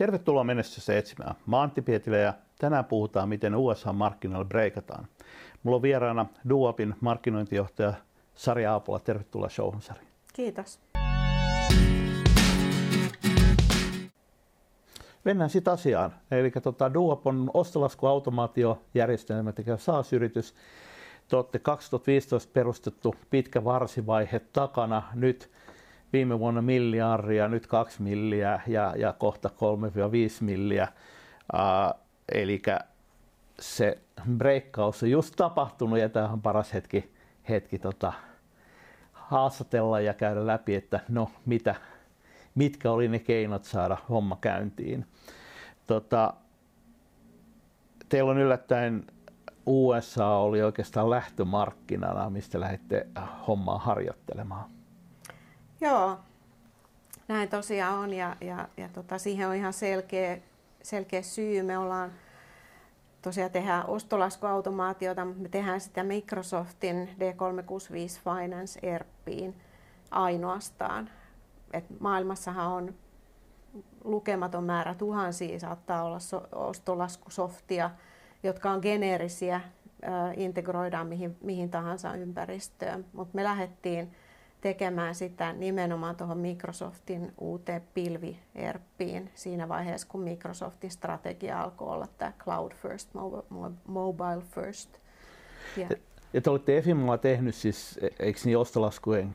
Tervetuloa menestyssä etsimään. Mä Antti Pietilä ja tänään puhutaan, miten USA-markkinoilla breikataan. Mulla on vieraana Duopin markkinointijohtaja Sari Aapola. Tervetuloa showhun, Sari. Kiitos. Mennään sitten asiaan. Eli tota, Duop on ostolaskuautomaatiojärjestelmä tekevä SaaS-yritys. Te olette 2015 perustettu pitkä varsivaihe takana. Nyt viime vuonna miljardia, nyt kaksi milliä ja, ja kohta 3-5 milliä. Uh, eli se breikkaus on just tapahtunut ja tämä on paras hetki, hetki tota, haastatella ja käydä läpi, että no mitä, mitkä oli ne keinot saada homma käyntiin. Tota, teillä on yllättäen USA oli oikeastaan lähtömarkkinana, mistä lähdette hommaa harjoittelemaan. Joo, näin tosiaan on ja, ja, ja tota, siihen on ihan selkeä, selkeä syy. Me ollaan tosiaan tehdään ostolaskuautomaatiota, mutta me tehdään sitä Microsoftin D365 Finance ERPiin ainoastaan. Et maailmassahan on lukematon määrä tuhansia, saattaa olla so- ostolaskusoftia, jotka on geneerisiä, integroidaan mihin, mihin tahansa ympäristöön. Mutta me lähdettiin tekemään sitä nimenomaan tuohon Microsoftin uuteen pilvi-ERPiin siinä vaiheessa, kun Microsoftin strategia alkoi olla tämä cloud first, mobile first. Ja, ja te olette Efimalla tehnyt siis, eikö niin ostolaskujen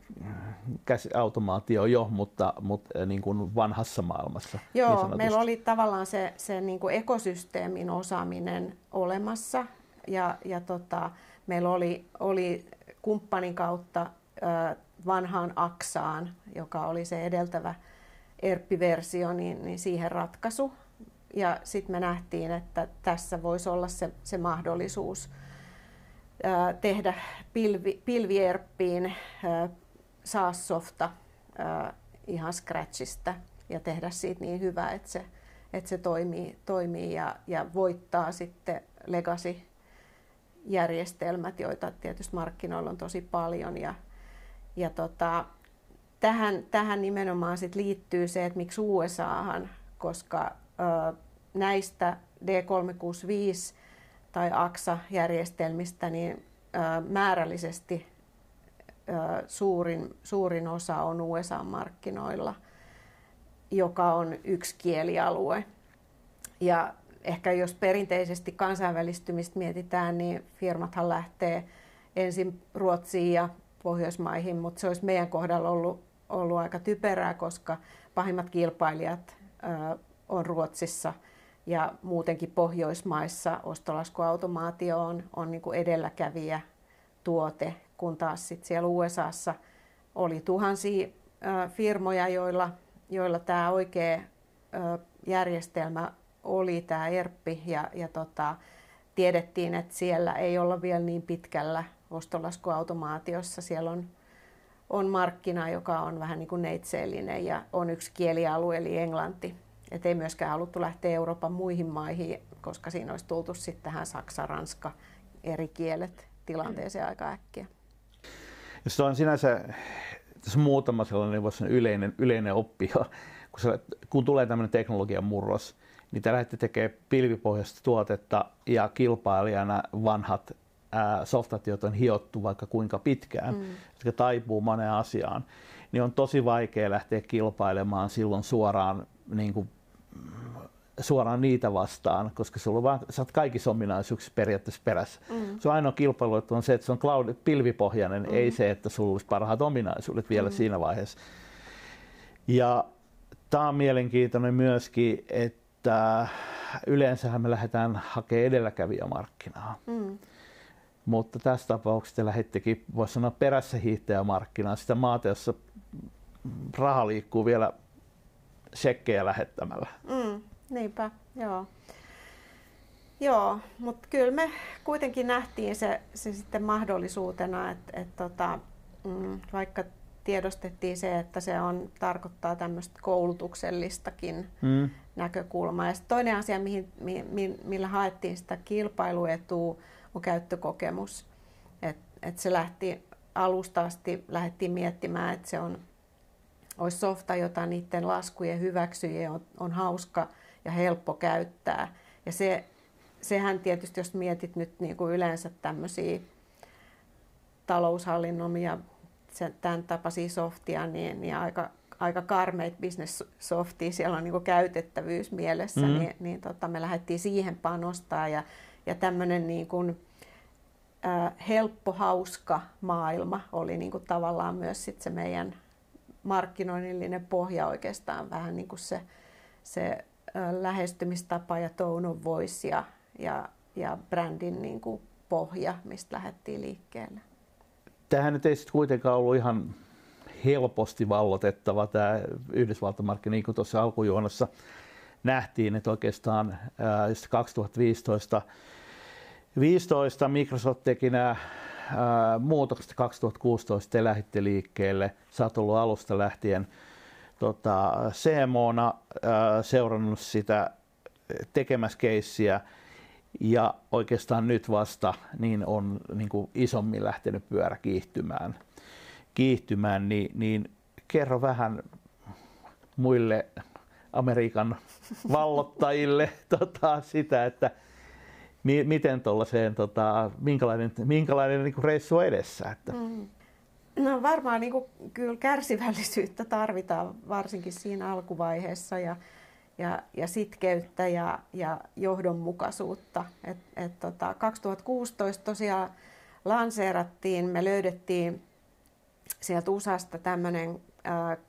automaatio jo, mutta, mutta niin kuin vanhassa maailmassa? Joo, niin meillä oli tavallaan se, se niin kuin ekosysteemin osaaminen olemassa ja, ja tota, meillä oli, oli kumppanin kautta vanhaan Aksaan, joka oli se edeltävä ERP-versio, niin, niin siihen ratkaisu. Ja sitten me nähtiin, että tässä voisi olla se, se mahdollisuus ää, tehdä pilvi, pilvierppiin SaaS-softa ihan scratchista ja tehdä siitä niin hyvä, että se, että se toimii, toimii ja, ja voittaa sitten legacy järjestelmät, joita tietysti markkinoilla on tosi paljon ja, ja tota, tähän, tähän nimenomaan sit liittyy se, että miksi USAhan, koska ö, näistä D365 tai AXA-järjestelmistä niin ö, määrällisesti ö, suurin, suurin osa on USA-markkinoilla, joka on yksi kielialue. Ja ehkä jos perinteisesti kansainvälistymistä mietitään, niin firmathan lähtee ensin Ruotsiin ja Pohjoismaihin, mutta se olisi meidän kohdalla ollut, ollut aika typerää, koska pahimmat kilpailijat ö, on Ruotsissa ja muutenkin Pohjoismaissa ostolaskuautomaatio on, on niin kuin edelläkävijä tuote, kun taas sit siellä USAssa oli tuhansia ö, firmoja, joilla, joilla tämä oikea ö, järjestelmä oli tämä ERPI ja, ja tota, tiedettiin, että siellä ei olla vielä niin pitkällä ostolaskuautomaatiossa. Siellä on, on markkina, joka on vähän niin kuin neitseellinen ja on yksi kielialue eli englanti. Et ei myöskään haluttu lähteä Euroopan muihin maihin, koska siinä olisi tultu sitten tähän Saksa, Ranska, eri kielet tilanteeseen aika äkkiä. Jos on sinänsä tässä muutama sellainen yleinen, yleinen oppi, kun, se, kun tulee tämmöinen teknologian murros, niin te lähdette tekemään pilvipohjaista tuotetta ja kilpailijana vanhat softat, joita on hiottu vaikka kuinka pitkään, mm. jotka taipuu moneen asiaan, niin on tosi vaikea lähteä kilpailemaan silloin suoraan, niin kuin, suoraan niitä vastaan, koska sulla on vaan, sä oot kaikissa ominaisuuksissa periaatteessa perässä. Mm. Se ainoa kilpailu, on se, että se on cloud, pilvipohjainen, mm. ei se, että sulla olisi parhaat ominaisuudet vielä mm. siinä vaiheessa. Ja tämä on mielenkiintoinen myöskin, että yleensähän me lähdetään hakemaan edelläkävijämarkkinaa. Mm mutta tässä tapauksessa te lähettekin, voisi sanoa perässä hiihtäjämarkkinaan, sitä maata, jossa raha liikkuu vielä shekkejä lähettämällä. Mm, niinpä, joo. Joo, mutta kyllä me kuitenkin nähtiin se, se sitten mahdollisuutena, että et tota, mm, vaikka tiedostettiin se, että se on, tarkoittaa tämmöistä koulutuksellistakin mm. näkökulmaa. Ja toinen asia, mihin, mi, millä haettiin sitä kilpailuetua, on käyttökokemus. Et, et se lähti alusta asti, lähdettiin miettimään, että se on, olisi softa, jota niiden laskujen hyväksyjien on, on hauska ja helppo käyttää. Ja se, sehän tietysti, jos mietit nyt niin kuin yleensä tämmöisiä taloushallinnon ja tämän tapaisia softia, niin, niin aika, aika karmeit business softia, siellä on niin käytettävyys mielessä, mm. niin, niin tota, me lähdettiin siihen panostaa ja, ja tämmöinen niin kuin, äh, helppo, hauska maailma oli niin kuin tavallaan myös sit se meidän markkinoinnillinen pohja oikeastaan vähän niin kuin se, se äh, lähestymistapa ja tone of voice ja, ja, ja brändin niin kuin pohja, mistä lähdettiin liikkeelle. Tähän nyt ei sitten kuitenkaan ollut ihan helposti vallotettava tämä Yhdysvaltamarkki, niin kuin tuossa alkujuonossa nähtiin, että oikeastaan ää, 2015 15 Microsoft teki nämä ää, muutokset 2016 te lähditte liikkeelle. Sä oot ollut alusta lähtien tota, CMOna ää, seurannut sitä tekemässä keissiä ja oikeastaan nyt vasta niin on niin kuin isommin lähtenyt pyörä kiihtymään kiihtymään, niin, niin kerro vähän muille Amerikan vallottajille tota, sitä, että mi, miten tuollaiseen, tota, minkälainen, minkälainen niin reissu on edessä. Että. Mm. No varmaan niin kuin, kyllä kärsivällisyyttä tarvitaan varsinkin siinä alkuvaiheessa ja, ja, ja sitkeyttä ja, ja johdonmukaisuutta. Et, et, tota, 2016 tosiaan lanseerattiin, me löydettiin sieltä USAsta tämmöinen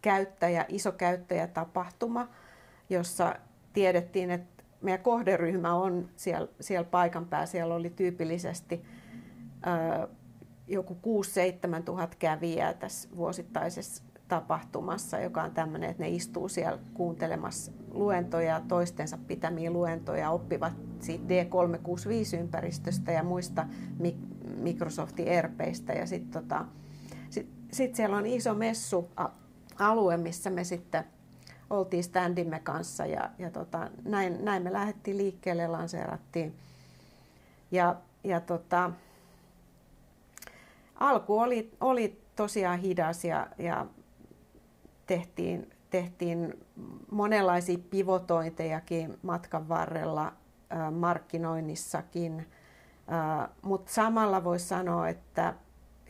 käyttäjä, iso käyttäjätapahtuma, jossa tiedettiin, että meidän kohderyhmä on siellä, siellä paikan päällä. Siellä oli tyypillisesti ää, joku 6-7 tuhat kävijää tässä vuosittaisessa tapahtumassa, joka on tämmöinen, että ne istuu siellä kuuntelemassa luentoja, toistensa pitämiä luentoja, oppivat siitä D365-ympäristöstä ja muista Microsoftin ERPeistä ja sitten tota, sitten siellä on iso messualue, missä me sitten oltiin standimme kanssa ja, ja tota, näin, näin me lähdettiin liikkeelle, lanseerattiin. Ja, ja tota, alku oli, oli tosiaan hidas ja, ja tehtiin, tehtiin monenlaisia pivotointejakin matkan varrella ä, markkinoinnissakin, mutta samalla voisi sanoa, että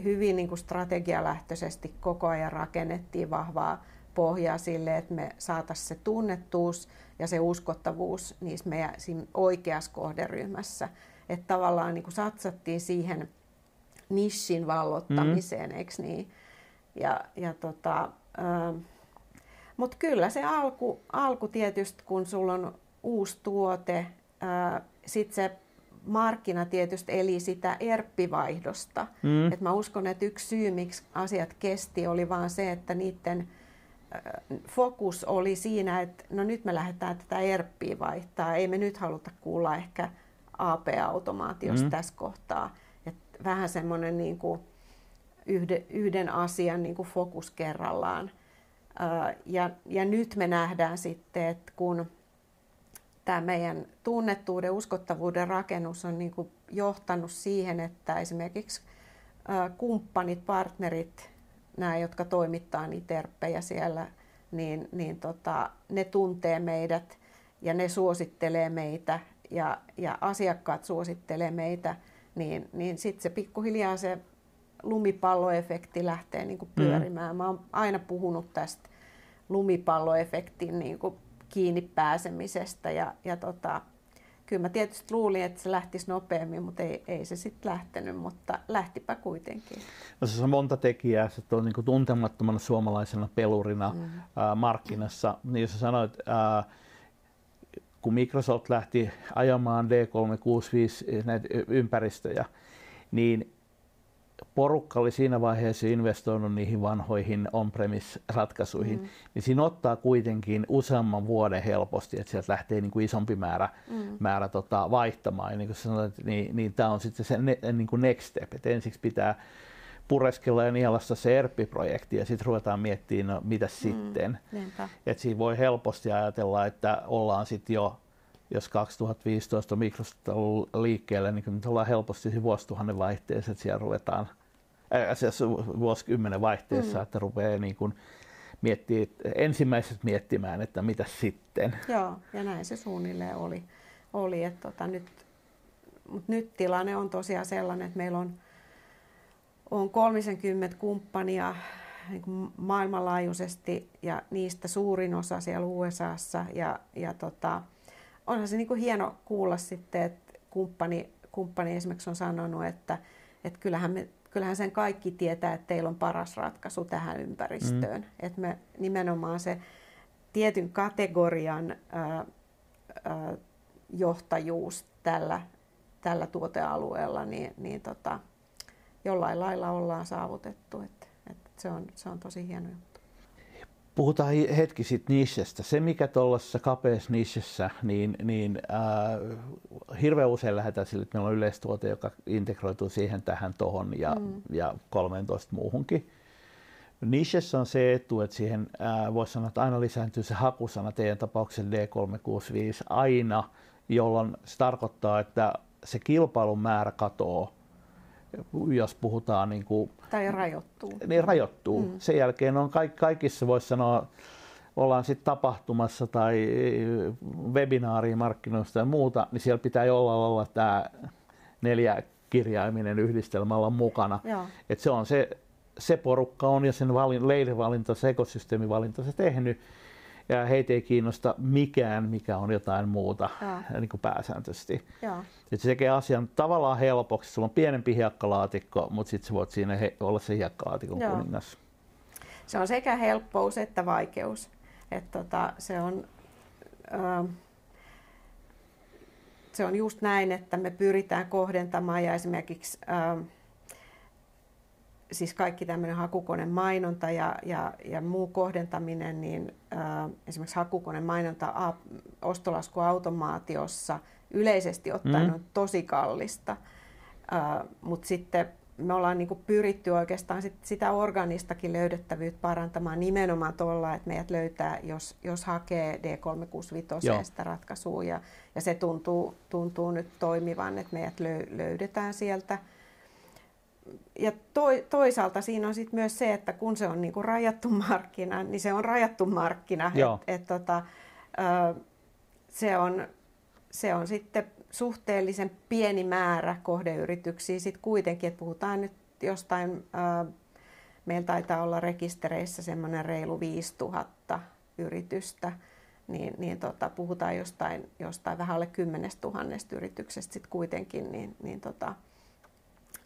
hyvin niin kuin strategialähtöisesti koko ajan rakennettiin vahvaa pohjaa sille, että me saataisiin se tunnettuus ja se uskottavuus niissä meidän siinä oikeassa kohderyhmässä. Että tavallaan niin satsattiin siihen nishin vallottamiseen, mm. eikö niin? Ja, ja tota, mutta kyllä se alku, alku tietysti, kun sulla on uusi tuote, sitten se markkina tietysti eli sitä erppivaihdosta. Mm. Et mä uskon, että yksi syy, miksi asiat kesti, oli vaan se, että niiden fokus oli siinä, että no nyt me lähdetään tätä erppiä vaihtaa. Ei me nyt haluta kuulla ehkä AP-automaatiosta mm. tässä kohtaa. Et vähän semmoinen niin kuin yhden, yhden asian niin kuin fokus kerrallaan. Ja, ja nyt me nähdään sitten, että kun tämä meidän tunnettuuden, uskottavuuden rakennus on niin kuin johtanut siihen, että esimerkiksi kumppanit, partnerit, nämä, jotka toimittaa niitä terppejä siellä, niin, niin tota, ne tuntee meidät ja ne suosittelee meitä ja, ja asiakkaat suosittelee meitä, niin, niin sitten se pikkuhiljaa se lumipalloefekti lähtee niin kuin mm. pyörimään. Mm. Mä oon aina puhunut tästä lumipalloefektin niin kuin kiinni pääsemisestä. Ja, ja tota, kyllä mä tietysti luulin, että se lähtisi nopeammin, mutta ei, ei se sitten lähtenyt, mutta lähtipä kuitenkin. No se on monta tekijää, se on niin tuntemattomana suomalaisena pelurina mm. ää, markkinassa. Niin jos sanoit, ää, kun Microsoft lähti ajamaan D365 näitä ympäristöjä, niin porukka oli siinä vaiheessa investoinut niihin vanhoihin on-premise-ratkaisuihin, mm. niin siinä ottaa kuitenkin useamman vuoden helposti, että sieltä lähtee niin kuin isompi määrä, mm. määrä tota, vaihtamaan. Ja niin kuin sanoit, niin, niin tämä on sitten se ne, niin kuin next step, että ensiksi pitää pureskella ja nielasta se ERP-projekti ja sitten ruvetaan miettimään, no mitä mm. sitten. Että siinä voi helposti ajatella, että ollaan sitten jo jos 2015 Microsoft on ollut liikkeelle, niin nyt ollaan helposti vuosituhannen vaihteessa, että siellä ruvetaan, ää, siis vuosikymmenen vaihteessa, mm. että rupeaa niin kuin miettii, ensimmäiset miettimään, että mitä sitten. Joo, ja näin se suunnilleen oli. oli että tota, nyt, mutta nyt tilanne on tosiaan sellainen, että meillä on, on 30 kumppania niin kuin maailmanlaajuisesti ja niistä suurin osa siellä USAssa. Ja, ja tota, onhan se niin kuin hieno kuulla sitten, että kumppani, kumppani esimerkiksi on sanonut, että, että kyllähän, me, kyllähän sen kaikki tietää, että teillä on paras ratkaisu tähän ympäristöön. Mm. Että me nimenomaan se tietyn kategorian ää, ää, johtajuus tällä, tällä tuotealueella, niin, niin tota, jollain lailla ollaan saavutettu. Et, et se, on, se on tosi hieno juttu. Puhutaan hetki sitten nichestä. Se, mikä tuollaisessa kapeassa nichessä, niin, niin äh, hirveän usein lähdetään sille, että meillä on yleistuote, joka integroituu siihen, tähän, tohon ja, mm. ja 13 muuhunkin. Nichessä on se etu, että siihen äh, voisi sanoa, että aina lisääntyy se hakusana teidän tapauksessa D365 aina, jolloin se tarkoittaa, että se kilpailun määrä katoaa jos puhutaan niin kuin, Tai rajoittuu. Niin rajoittuu. Mm. Sen jälkeen on kaik, kaikissa, voisi sanoa, ollaan sitten tapahtumassa tai webinaariin markkinoista ja muuta, niin siellä pitää olla olla tämä neljä kirjaiminen yhdistelmä olla mukana. Et se on se, se porukka on ja sen valin, leidivalinta, se ekosysteemivalinta se tehnyt ja heitä ei kiinnosta mikään, mikä on jotain muuta niin kuin pääsääntöisesti. Et se tekee asian tavallaan helpoksi. Sulla on pienempi hiekkalaatikko, mutta sitten voit siinä he, olla se hiekkalaatikon Joo. kuningas. Se on sekä helppous että vaikeus. Et tota, se on... Ö, se on just näin, että me pyritään kohdentamaan ja esimerkiksi ö, siis kaikki tämmöinen hakukoneen mainonta ja, ja, ja muu kohdentaminen, niin ä, esimerkiksi hakukoneen mainonta a, ostolaskuautomaatiossa yleisesti ottaen mm. on tosi kallista, mutta sitten me ollaan niinku pyritty oikeastaan sit sitä organistakin löydettävyyttä parantamaan nimenomaan tuolla, että meidät löytää, jos, jos hakee D365 sitä ratkaisua. Ja, ja se tuntuu, tuntuu nyt toimivan, että meidät löydetään sieltä – ja toisaalta siinä on sit myös se, että kun se on niinku rajattu markkina, niin se on rajattu markkina. Et, et tota, se, on, se on sitten suhteellisen pieni määrä kohdeyrityksiä sit kuitenkin, että puhutaan nyt jostain, meillä taitaa olla rekistereissä semmoinen reilu 5000 yritystä, niin, niin tota, puhutaan jostain, jostain vähän alle 10 000 yrityksestä sitten kuitenkin, niin, niin, tota,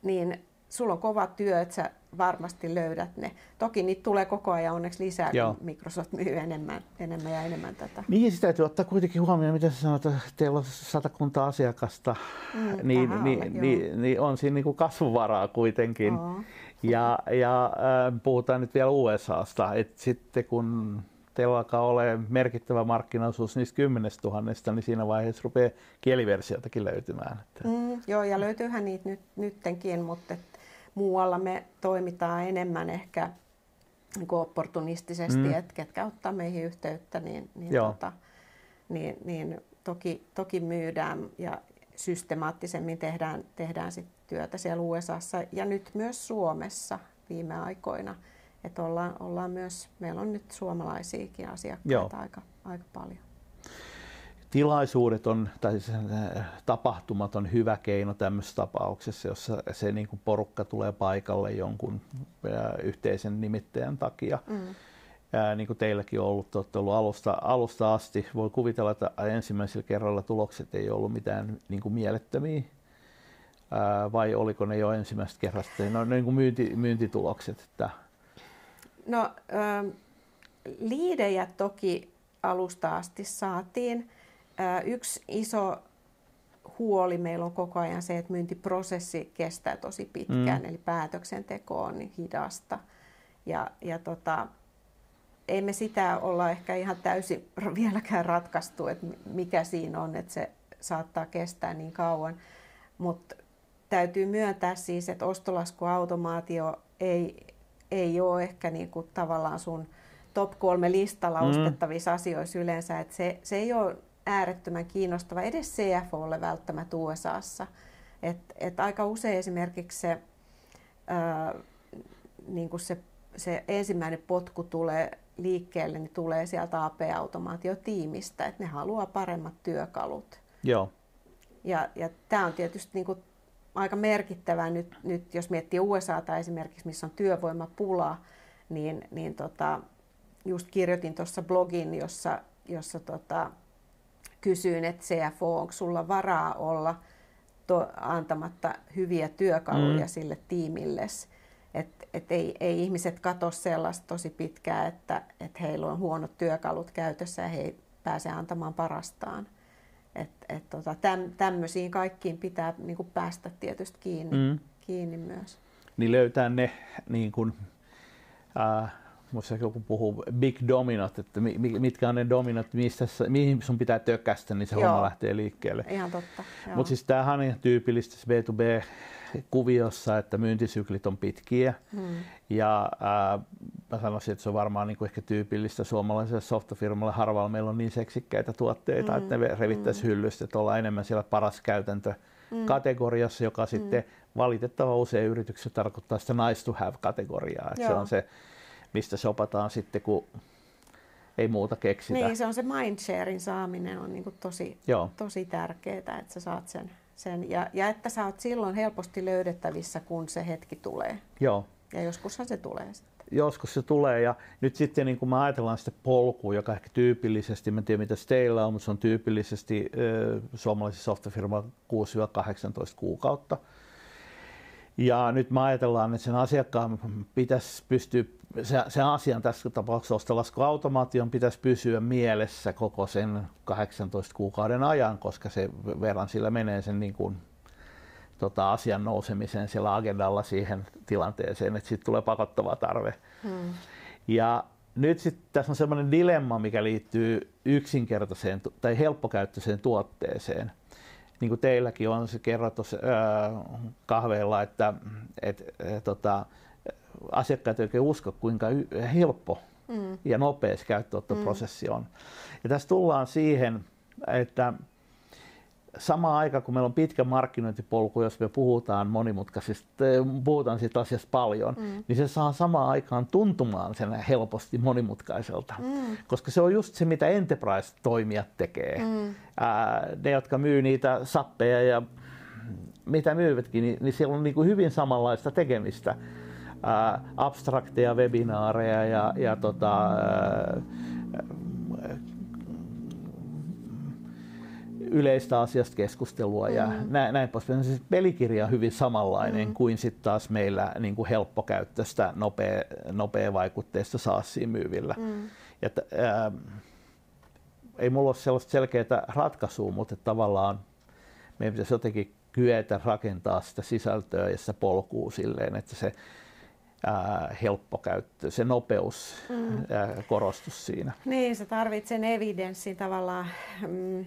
niin sulla on kova työ, että sä varmasti löydät ne. Toki niitä tulee koko ajan onneksi lisää, Joo. kun Microsoft myy enemmän, enemmän ja enemmän tätä. Niin, sitä täytyy ottaa kuitenkin huomioon, mitä sä sanoit, että teillä on satakunta asiakasta, mm, niin, niin, alle, niin, niin, on siinä niin kuin kasvuvaraa kuitenkin. Oh. Ja, ja äh, puhutaan nyt vielä USAsta, että sitten kun teillä alkaa olemaan merkittävä markkinaosuus niistä kymmenestä tuhannesta, niin siinä vaiheessa rupeaa kieliversioitakin löytymään. Mm, joo, ja löytyyhän niitä nyt, nyttenkin, mutta et muualla me toimitaan enemmän ehkä niin kuin opportunistisesti, mm. että ketkä ottaa meihin yhteyttä, niin, niin, tota, niin, niin toki, toki myydään ja systemaattisemmin tehdään, tehdään sit työtä siellä USAssa ja nyt myös Suomessa viime aikoina. Että ollaan, ollaan myös, meillä on nyt suomalaisiakin asiakkaita Joo. aika, aika paljon tilaisuudet on, tai siis, tapahtumat on hyvä keino tämmöisessä tapauksessa, jossa se niin kuin porukka tulee paikalle jonkun yhteisen nimittäjän takia. Mm. Ää, niin kuin teilläkin on ollut, olette ollut alusta, alusta asti. Voi kuvitella, että ensimmäisellä kerralla tulokset ei ollut mitään niin kuin mielettömiä. Ää, vai oliko ne jo ensimmäistä kerrasta? No, niin kuin myynti, myyntitulokset. Että... No, äh, liidejä toki alusta asti saatiin. Yksi iso huoli meillä on koko ajan se, että myyntiprosessi kestää tosi pitkään, mm. eli päätöksenteko on niin hidasta. Ja, ja tota, ei me sitä olla ehkä ihan täysin vieläkään ratkaistu, että mikä siinä on, että se saattaa kestää niin kauan. Mutta täytyy myöntää siis, että ostolaskuautomaatio ei, ei ole ehkä niinku tavallaan sun top kolme listalla mm. ostettavissa asioissa yleensä. Että se, se ei ole äärettömän kiinnostava edes CFOlle välttämättä USAssa. Et, et aika usein esimerkiksi se, ää, niin se se ensimmäinen potku tulee liikkeelle, niin tulee sieltä AP-automaatiotiimistä, että ne haluaa paremmat työkalut. Joo. Ja, ja tämä on tietysti niin kuin aika merkittävää nyt, nyt, jos miettii USAta esimerkiksi, missä on työvoimapula, niin, niin tota, just kirjoitin tuossa blogin, jossa, jossa tota, kysyin, että CFO, onko sulla varaa olla to, antamatta hyviä työkaluja mm. sille tiimille. Että et ei, ei ihmiset katso sellaista tosi pitkää, että et heillä on huonot työkalut käytössä ja he ei pääse antamaan parastaan. Et, et tota, täm, tämmöisiin kaikkiin pitää niin kuin päästä tietysti kiinni, mm. kiinni myös. Niin löytää ne niin kuin, äh, Musta joku puhuu big dominot, että mitkä on ne dominot, mistä, mihin sun pitää tökästä, niin se Joo. homma lähtee liikkeelle. Ihan totta. Mutta siis tämähän on ihan tyypillistä B2B-kuviossa, että myyntisyklit on pitkiä. Hmm. Ja ää, mä sanoisin, että se on varmaan niin kuin ehkä tyypillistä suomalaiselle softafirmalle. Harvalla meillä on niin seksikkäitä tuotteita, hmm. että ne revittäisiin hmm. hyllystä, että ollaan enemmän siellä paras käytäntö hmm. kategoriassa, joka hmm. sitten valitettava usein yrityksessä tarkoittaa sitä nice to have kategoriaa. Että se on se mistä sopataan sitten, kun ei muuta keksitä. Niin, se on se mindsharein saaminen on niin tosi, Joo. tosi tärkeää, että sä saat sen, sen ja, ja että sä oot silloin helposti löydettävissä, kun se hetki tulee. Joo. Ja joskushan se tulee sitten. Joskus se tulee ja nyt sitten niin kun me ajatellaan sitä polkua, joka ehkä tyypillisesti, mä en tiedä mitä teillä on, mutta se on tyypillisesti äh, suomalaisessa softafirma 6-18 kuukautta. Ja nyt me ajatellaan, että sen asiakkaan pitäisi pystyä se, se asian tässä tapauksessa ostolaskuautomaation pitäisi pysyä mielessä koko sen 18 kuukauden ajan, koska se verran sillä menee sen niin kuin, tota, asian nousemiseen siellä agendalla siihen tilanteeseen, että siitä tulee pakottava tarve. Hmm. Ja nyt sitten tässä on sellainen dilemma, mikä liittyy yksinkertaiseen tai helppokäyttöiseen tuotteeseen. Niin kuin teilläkin on se kerrottu tuossa kahveilla, että et, et, tota, asiakkaat eivät oikein usko, kuinka helppo mm. ja nopea se käyttöönottoprosessi mm. on. Ja tässä tullaan siihen, että samaan aikaan, kun meillä on pitkä markkinointipolku, jos me puhutaan monimutkaisista, puhutaan siitä asiasta paljon, mm. niin se saa samaan aikaan tuntumaan sen helposti monimutkaiselta. Mm. Koska se on just se, mitä enterprise-toimijat tekee. Mm. Ää, ne, jotka myy niitä sappeja ja mitä myyvätkin, niin, niin siellä on niin kuin hyvin samanlaista tekemistä. Ää, abstrakteja webinaareja ja, ja tota, ää, yleistä asiasta keskustelua mm. ja näin, näin poispäin. Siis pelikirja on hyvin samanlainen mm. kuin sitten taas meillä niin kuin helppokäyttöistä, nopea, nopea vaikutteista SaaSiin myyvillä. Mm. Ja, ää, ei mulla ole sellaista selkeää ratkaisua, mutta tavallaan meidän pitäisi jotenkin kyetä rakentaa sitä sisältöä ja sitä polkua silleen, että se ää, helppo käyttö, se nopeus mm. ää, korostus siinä. Niin, se tarvitsee sen evidenssin tavallaan. Mm,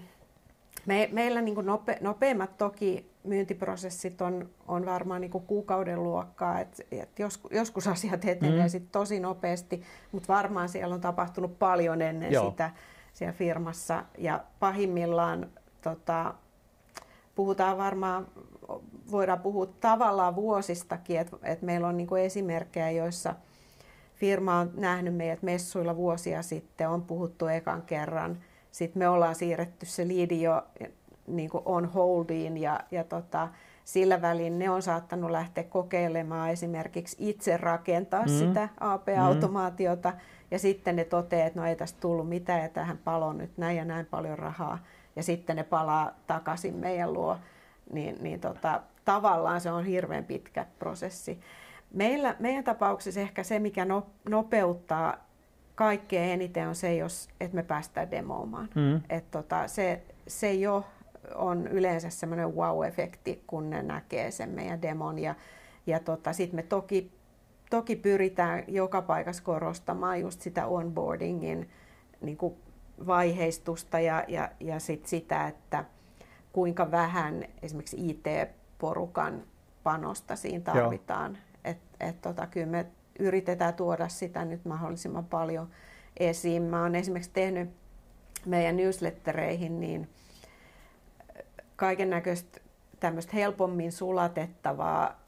me, meillä niin kuin nope, nopeimmat toki myyntiprosessit on, on varmaan niin kuin kuukauden luokkaa, että et joskus, joskus asiat etenee mm. sit tosi nopeasti, mutta varmaan siellä on tapahtunut paljon ennen Joo. sitä siellä firmassa ja pahimmillaan tota, puhutaan varmaan voidaan puhua tavallaan vuosistakin, että, että meillä on niin esimerkkejä, joissa firma on nähnyt meidät messuilla vuosia sitten, on puhuttu ekan kerran, sitten me ollaan siirretty se liidi jo niin on holdiin ja, ja tota, sillä välin ne on saattanut lähteä kokeilemaan esimerkiksi itse rakentaa mm. sitä AP-automaatiota mm. ja sitten ne toteaa, että no ei tästä tullut mitään ja tähän palo nyt näin ja näin paljon rahaa ja sitten ne palaa takaisin meidän luo. Niin, niin tota, tavallaan se on hirveän pitkä prosessi. Meillä, meidän tapauksessa ehkä se, mikä no, nopeuttaa kaikkein eniten on se, jos, että me päästään demoamaan. Mm. Et tota, se, se jo on yleensä semmoinen wow-efekti, kun ne näkee sen meidän demon. Ja, ja tota, sitten me toki, toki pyritään joka paikassa korostamaan just sitä onboardingin niin kuin vaiheistusta ja, ja, ja sit sitä, että kuinka vähän esimerkiksi IT porukan panosta siinä tarvitaan. Et, et tota, kyllä me yritetään tuoda sitä nyt mahdollisimman paljon esiin. Mä oon esimerkiksi tehnyt meidän newslettereihin niin kaiken näköistä tämmöistä helpommin sulatettavaa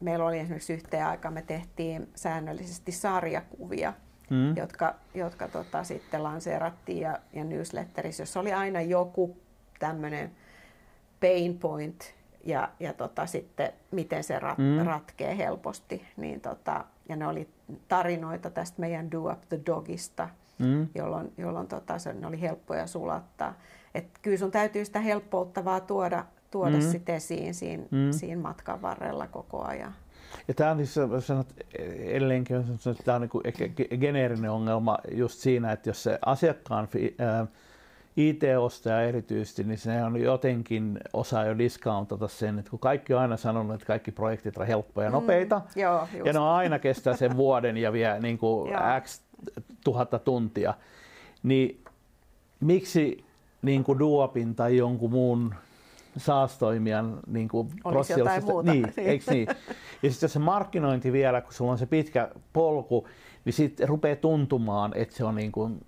meillä oli esimerkiksi yhteen aikaan, me tehtiin säännöllisesti sarjakuvia, mm. jotka, jotka tota, sitten lanseerattiin ja, ja newsletterissä, jossa oli aina joku tämmöinen pain point ja, ja tota, sitten miten se rat, mm. ratkee helposti. Niin tota, ja ne oli tarinoita tästä meidän Do Up the Dogista, mm. jolloin, jolloin tota, se, ne oli helppoja sulattaa. Et kyllä sun täytyy sitä helppouttavaa tuoda, tuoda mm. sit esiin siinä, mm. siinä matkan varrella koko ajan. Ja tämä on siis, sanot, edelleenkin, että tämä on niin geneerinen ongelma just siinä, että jos se asiakkaan ää, IT-ostaja erityisesti, niin se on jotenkin osaa jo discountata sen, että kun kaikki on aina sanonut, että kaikki projektit on helppoja ja mm, nopeita, mm, joo, ja ne on aina kestää sen vuoden ja vie niin kuin X tuhatta tuntia, niin miksi niin kuin Duopin tai jonkun muun saastoimijan niin kuin Olisi jotain muuta. Niin, eikö niin? Ja sitten se markkinointi vielä, kun sulla on se pitkä polku, niin sitten rupeaa tuntumaan, että se on niin kuin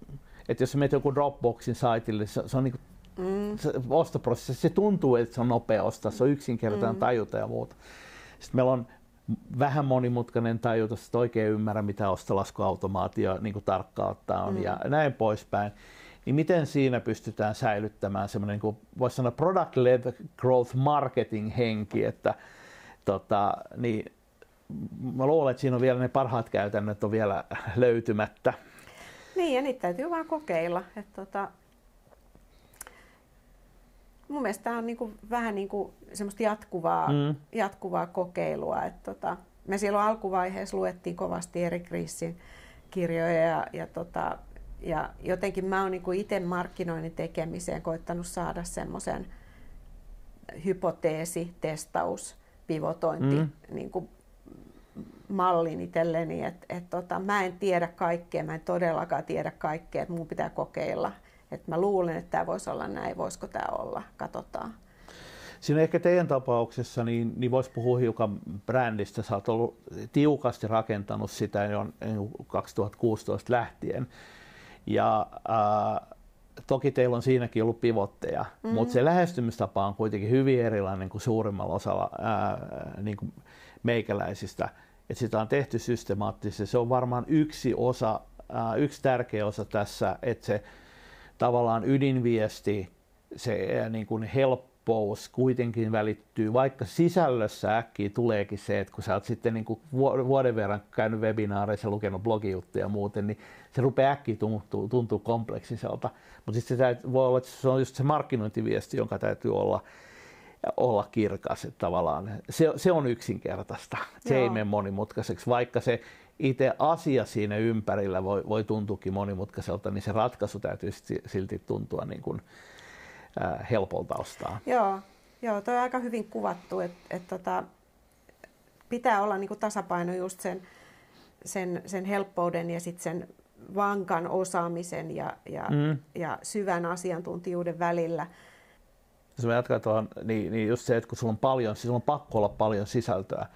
että jos menet joku Dropboxin saitille, se, se on niin mm. se ostoprosessi, se tuntuu, että se on nopea ostaa, se on yksinkertainen mm. tajuta ja muuta. Sitten meillä on vähän monimutkainen tajuta, että oikein ymmärrä, mitä ostolaskuautomaatio niin kuin tarkkaan ottaa on mm. ja näin poispäin. Niin miten siinä pystytään säilyttämään semmoinen, niin voisi sanoa product-led growth marketing henki, että tota, niin, mä luulen, että siinä on vielä ne parhaat käytännöt on vielä löytymättä. Niin, ja niitä täytyy vaan kokeilla. Et tota, mun mielestä tämä on niinku, vähän niinku semmoista jatkuvaa, mm. jatkuvaa kokeilua. Et tota, me silloin alkuvaiheessa luettiin kovasti eri kriisin kirjoja ja, ja, tota, ja jotenkin mä oon niinku itse markkinoinnin tekemiseen koittanut saada semmoisen hypoteesi, testaus, pivotointi mm. niin kuin mallin itselleni, että et tota, mä en tiedä kaikkea, mä en todellakaan tiedä kaikkea, että mun pitää kokeilla. Että mä luulen, että tämä voisi olla näin, voisiko tämä olla, katsotaan. Siinä ehkä teidän tapauksessa niin, niin voisi puhua hiukan brändistä. Sä oot ollut tiukasti rakentanut sitä jo 2016 lähtien. Ja äh, toki teillä on siinäkin ollut pivotteja, mm-hmm. mutta se lähestymistapa on kuitenkin hyvin erilainen kuin suurimmalla osalla ää, niin kuin meikäläisistä että sitä on tehty systemaattisesti. Se on varmaan yksi osa, äh, yksi tärkeä osa tässä, että se tavallaan ydinviesti, se äh, niin kuin helppous kuitenkin välittyy, vaikka sisällössä äkkiä tuleekin se, että kun sä oot sitten niin kuin vuoden verran käynyt webinaareissa, lukenut blogijuttuja ja muuten, niin se rupeaa äkkiä tuntuu, tuntuu kompleksiselta. Mutta sitten voi olla, että se on just se markkinointiviesti, jonka täytyy olla olla kirkas. Että tavallaan se, se on yksinkertaista. Se Joo. ei mene monimutkaiseksi, vaikka se itse asia siinä ympärillä voi, voi tuntuukin monimutkaiselta, niin se ratkaisu täytyy silti tuntua niin kuin, äh, helpolta ostaa. Joo, Joo toi on aika hyvin kuvattu, että et tota, pitää olla niin kuin tasapaino just sen, sen, sen helppouden ja sitten sen vankan osaamisen ja, ja, mm. ja syvän asiantuntijuuden välillä jos me jatkaa tuohon, niin, niin just se, että kun sulla on paljon, siis sulla on pakko olla paljon sisältöä,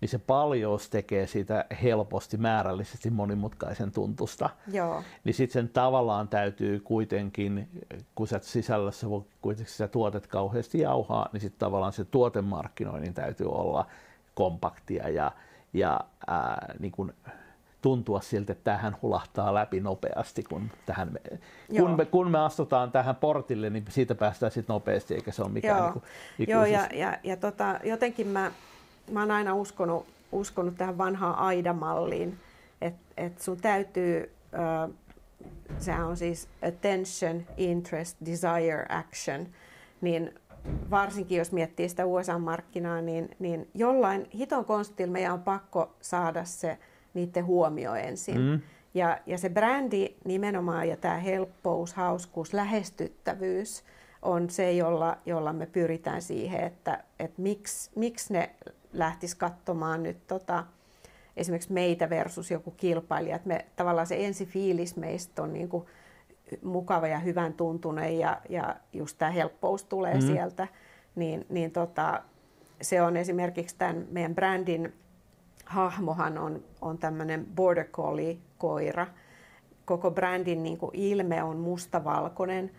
niin se paljous tekee siitä helposti määrällisesti monimutkaisen tuntusta. Joo. Niin sitten sen tavallaan täytyy kuitenkin, kun sä sisällössä voi kuitenkin sitä tuotet kauheasti jauhaa, niin sitten tavallaan se tuotemarkkinoinnin täytyy olla kompaktia ja, ja ää, niin kuin tuntua siltä, että tähän hulahtaa läpi nopeasti, kun, tähän me, kun, me, kun me astutaan tähän portille, niin siitä päästään sitten nopeasti, eikä se ole mikään Joo. Niin kuin, Joo, ja, ja, ja tota, jotenkin mä, mä oon aina uskonut, uskonut tähän vanhaan AIDA-malliin, että et sun täytyy, äh, sehän on siis attention, interest, desire, action, niin varsinkin jos miettii sitä USA-markkinaa, niin, niin jollain hiton konstilla meidän on pakko saada se niiden huomio ensin. Mm. Ja, ja se brändi nimenomaan ja tämä helppous, hauskuus, lähestyttävyys on se, jolla, jolla me pyritään siihen, että, että miksi, miksi ne lähtis katsomaan nyt tota, esimerkiksi meitä versus joku kilpailija. Että me, tavallaan se ensi fiilis meistä on niin kuin mukava ja hyvän tuntunen ja, ja just tämä helppous tulee mm. sieltä. Niin, niin tota, se on esimerkiksi tämän meidän brändin hahmohan on, on tämmöinen border collie-koira. Koko brändin niin kuin ilme on mustavalkoinen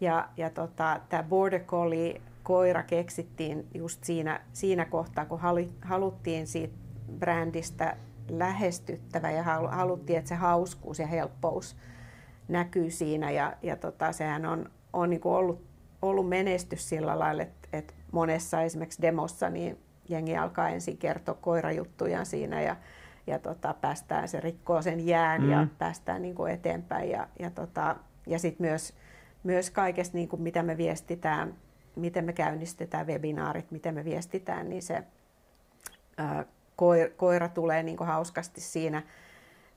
ja, ja tota, tämä border collie koira keksittiin just siinä, siinä kohtaa, kun haluttiin siitä brändistä lähestyttävä ja haluttiin, että se hauskuus ja helppous näkyy siinä. Ja, ja tota, sehän on, on niin kuin ollut, ollut menestys sillä lailla, että, että monessa esimerkiksi demossa niin jengi alkaa ensin kertoa koirajuttuja siinä ja, ja tota, päästään, se rikkoo sen jään mm. ja päästään niin kuin eteenpäin. Ja, ja, tota, ja sitten myös, myös kaikesta, niin kuin mitä me viestitään, miten me käynnistetään webinaarit, miten me viestitään, niin se ää, koira tulee niin kuin hauskasti siinä.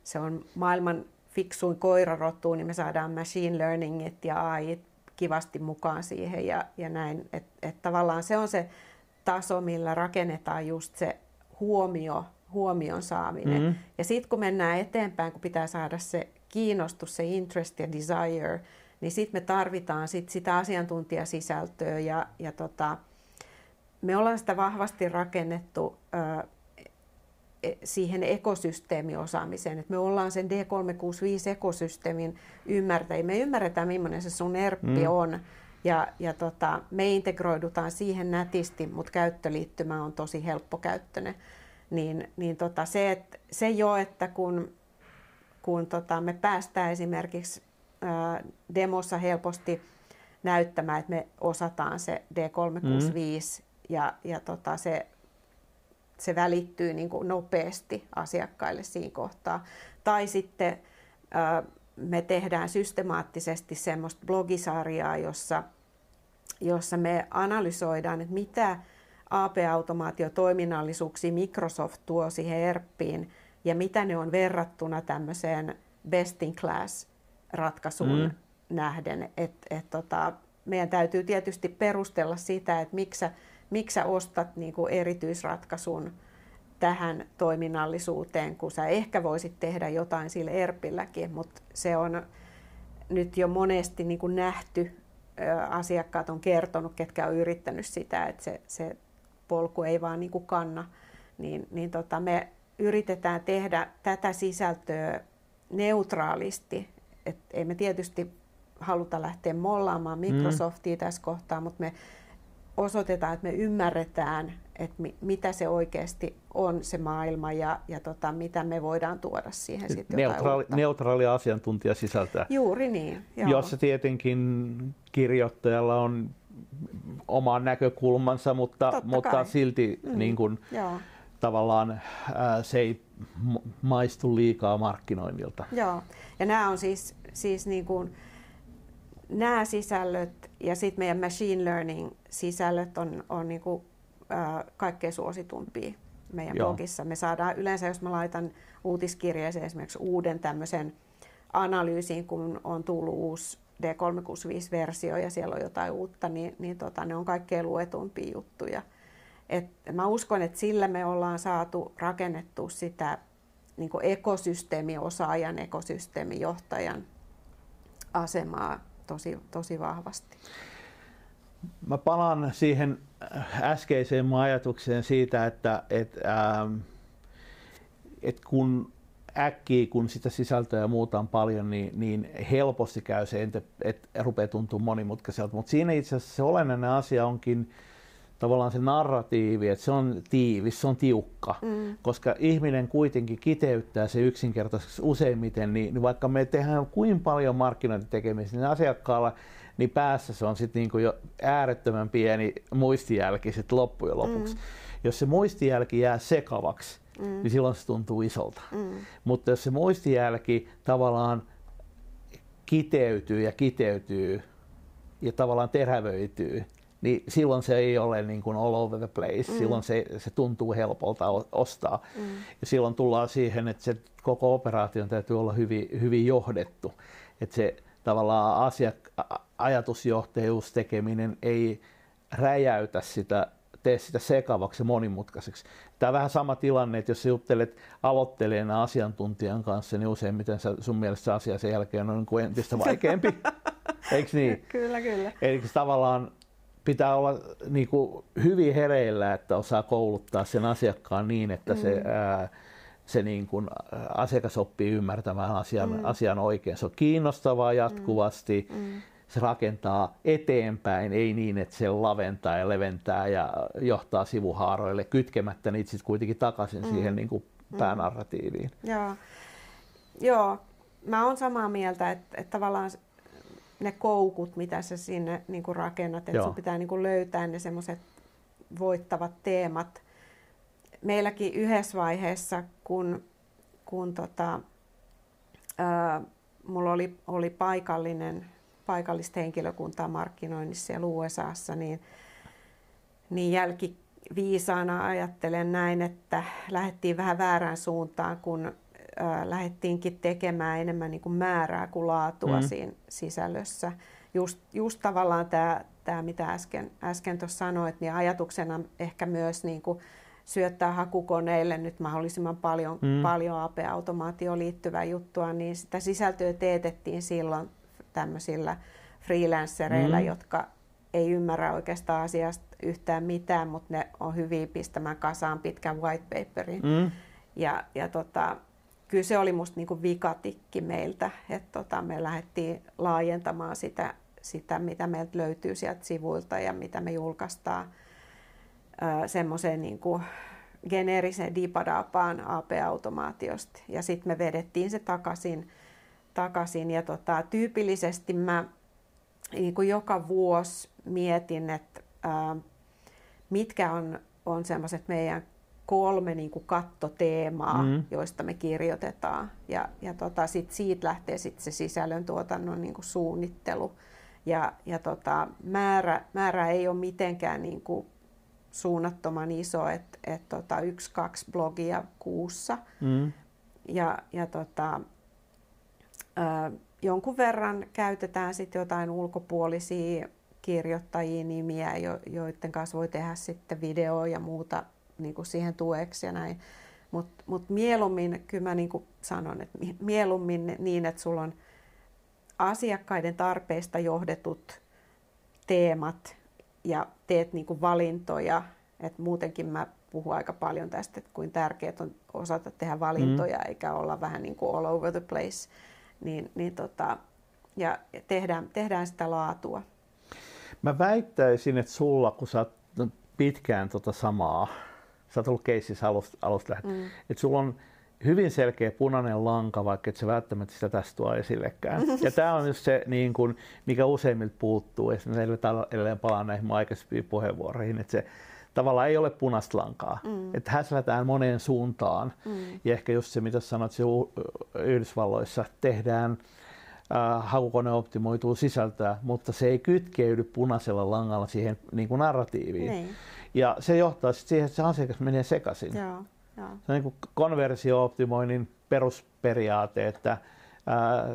Se on maailman fiksuin koirarotu, niin me saadaan machine learningit ja AI kivasti mukaan siihen ja, ja näin. Että et tavallaan se on se taso, millä rakennetaan just se huomio, huomion saaminen. Mm-hmm. Ja sitten kun mennään eteenpäin, kun pitää saada se kiinnostus, se interest ja desire, niin sitten me tarvitaan sit sitä asiantuntijasisältöä ja, ja tota, me ollaan sitä vahvasti rakennettu ö, e, siihen ekosysteemiosaamiseen, että me ollaan sen D365-ekosysteemin ymmärtäjiä. Me ymmärretään, millainen se sun ERPPI mm. on, ja, ja tota, me integroidutaan siihen nätisti, mutta käyttöliittymä on tosi helppokäyttöinen. Niin, niin tota, se, et, se jo, että kun, kun tota, me päästään esimerkiksi ää, demossa helposti näyttämään, että me osataan se D365 mm. ja, ja tota, se, se välittyy niin kuin nopeasti asiakkaille siinä kohtaa. Tai sitten me tehdään systemaattisesti semmoista blogisarjaa, jossa jossa me analysoidaan, että mitä AP-automaatiotoiminnallisuuksia Microsoft tuo siihen ERPiin ja mitä ne on verrattuna tämmöiseen best in class ratkaisuun mm. nähden. Et, et tota, meidän täytyy tietysti perustella sitä, että miksi, miksi sä ostat niinku erityisratkaisun tähän toiminnallisuuteen, kun sä ehkä voisit tehdä jotain sille ERPilläkin, mutta se on nyt jo monesti niin kuin nähty asiakkaat on kertonut, ketkä on yrittänyt sitä, että se, se polku ei vaan niin kuin kanna, niin, niin tota, me yritetään tehdä tätä sisältöä neutraalisti. Et ei me tietysti haluta lähteä mollaamaan. Microsoftia mm. tässä kohtaa, mutta me osoitetaan, että me ymmärretään, että mi, mitä se oikeasti on se maailma ja, ja tota, mitä me voidaan tuoda siihen sitten Neutraali, uutta. neutraali asiantuntija sisältää. Juuri niin. Joo. Jossa tietenkin kirjoittajalla on oma näkökulmansa, mutta, mutta silti mm. niin kuin, tavallaan ää, se ei maistu liikaa markkinoinnilta. Joo, ja nämä on siis, siis niin kuin, nämä sisällöt ja sitten meidän machine learning sisällöt on, on niin kuin, kaikkein suositumpia meidän Joo. blogissa. Me saadaan yleensä, jos mä laitan uutiskirjeeseen esimerkiksi uuden tämmöisen analyysin, kun on tullut uusi D365-versio ja siellä on jotain uutta, niin, niin tota, ne on kaikkein luetumpia juttuja. Et mä uskon, että sillä me ollaan saatu rakennettua sitä niin ekosysteemiosaajan, ekosysteemijohtajan asemaa tosi, tosi vahvasti. Mä palaan siihen äskeiseen mun ajatukseen siitä, että et, ähm, et kun äkkiä, kun sitä sisältöä ja muuta on paljon, niin, niin helposti käy se, että et rupeaa tuntua monimutkaiselta. Mutta siinä itse asiassa se olennainen asia onkin tavallaan se narratiivi, että se on tiivis, se on tiukka, mm. koska ihminen kuitenkin kiteyttää se yksinkertaisesti useimmiten, niin, niin vaikka me tehdään kuin paljon markkinointitekemistä, niin asiakkaalla niin päässä se on sitten niinku jo äärettömän pieni muistijälki sit loppujen lopuksi. Mm. Jos se muistijälki jää sekavaksi, mm. niin silloin se tuntuu isolta. Mm. Mutta jos se muistijälki tavallaan kiteytyy ja kiteytyy ja tavallaan terävöityy, niin silloin se ei ole niin kuin all over the place. Mm. Silloin se, se tuntuu helpolta ostaa. Mm. Ja silloin tullaan siihen, että se koko operaation täytyy olla hyvin, hyvin johdettu. Että se tavallaan asiak- ajatusjohtajuus tekeminen ei räjäytä sitä, tee sitä sekavaksi ja monimutkaiseksi. Tämä on vähän sama tilanne, että jos juttelet aloittelijana asiantuntijan kanssa, niin useimmiten sun mielestä asia sen jälkeen on niin entistä vaikeampi. Eikö niin? Kyllä, kyllä. Eli tavallaan pitää olla niin kuin hyvin hereillä, että osaa kouluttaa sen asiakkaan niin, että mm. se, ää, se niin kuin asiakas oppii ymmärtämään asian, mm. asian oikein. Se on kiinnostavaa jatkuvasti. Mm. Mm se rakentaa eteenpäin, ei niin, että se laventaa ja leventää ja johtaa sivuhaaroille kytkemättä niitä sitten kuitenkin takaisin mm. siihen niin kuin mm. päänarratiiviin. Joo. Joo, mä oon samaa mieltä, että, että tavallaan ne koukut, mitä sä sinne niin kuin rakennat, että sun pitää niin kuin löytää ne semmoiset voittavat teemat. Meilläkin yhdessä vaiheessa, kun, kun tota, ää, mulla oli, oli paikallinen, paikallista henkilökuntaa markkinoinnissa siellä USAssa, niin, niin jälkiviisaana ajattelen näin, että lähdettiin vähän väärään suuntaan, kun ää, lähdettiinkin tekemään enemmän niin kuin määrää kuin laatua mm. siinä sisällössä. Just, just tavallaan tämä, tämä mitä äsken, äsken tuossa sanoit, niin ajatuksena ehkä myös niin kuin syöttää hakukoneille nyt mahdollisimman paljon, mm. paljon AP-automaatioon liittyvää juttua, niin sitä sisältöä teetettiin silloin tämmöisillä freelancereilla, mm. jotka ei ymmärrä oikeastaan asiasta yhtään mitään, mutta ne on hyviä pistämään kasaan pitkän white paperin. Mm. Ja, ja tota, kyllä se oli musta niinku vikatikki meiltä, että tota, me lähdettiin laajentamaan sitä, sitä, mitä meiltä löytyy sieltä sivuilta ja mitä me julkaistaan semmoiseen niinku geneeriseen dipadapaan AP-automaatiosta. Ja sitten me vedettiin se takaisin. takaisin. Ja tota, tyypillisesti mä niin kuin joka vuosi mietin, että ää, mitkä on, on semmoiset meidän kolme niin kuin kattoteemaa, mm. joista me kirjoitetaan. Ja, ja tota, sit siitä lähtee sit se sisällön tuotannon niin kuin suunnittelu. Ja, ja tota, määrä, määrä ei ole mitenkään niin kuin suunnattoman iso, että et tota, yksi, kaksi blogia kuussa. Mm. Ja, ja tota, ä, jonkun verran käytetään sitten jotain ulkopuolisia kirjoittajia nimiä, jo, joiden kanssa voi tehdä sitten video ja muuta niin kuin siihen tueksi ja näin. Mutta mut mieluummin, kyllä mä niin kuin sanon, että mieluummin niin, että sulla on asiakkaiden tarpeista johdetut teemat ja teet niin kuin valintoja. Et muutenkin mä puhun aika paljon tästä, että kuin tärkeää on osata tehdä valintoja mm. eikä olla vähän niin kuin all over the place. Niin, niin tota, ja tehdään, tehdään sitä laatua. Mä väittäisin, että sulla, kun sä pitkään tota samaa sä oot ollut keississä alusta, alusta mm. että sulla on hyvin selkeä punainen lanka, vaikka et se välttämättä sitä tästä tuo esillekään. Ja tämä on just se, niin kun, mikä useimmilta puuttuu, ja edelleen palaan näihin aikaisempiin puheenvuoroihin, että se tavallaan ei ole punaista lankaa. Mm. Että häslätään moneen suuntaan. Mm. Ja ehkä just se, mitä sanoit, se Yhdysvalloissa tehdään äh, hakukoneoptimoituu sisältöä, mutta se ei kytkeydy punaisella langalla siihen niin kuin narratiiviin. Niin. Ja se johtaa sitten siihen, että se asiakas menee sekaisin. Joo, joo. Se on niin kuin konversio-optimoinnin perusperiaate, että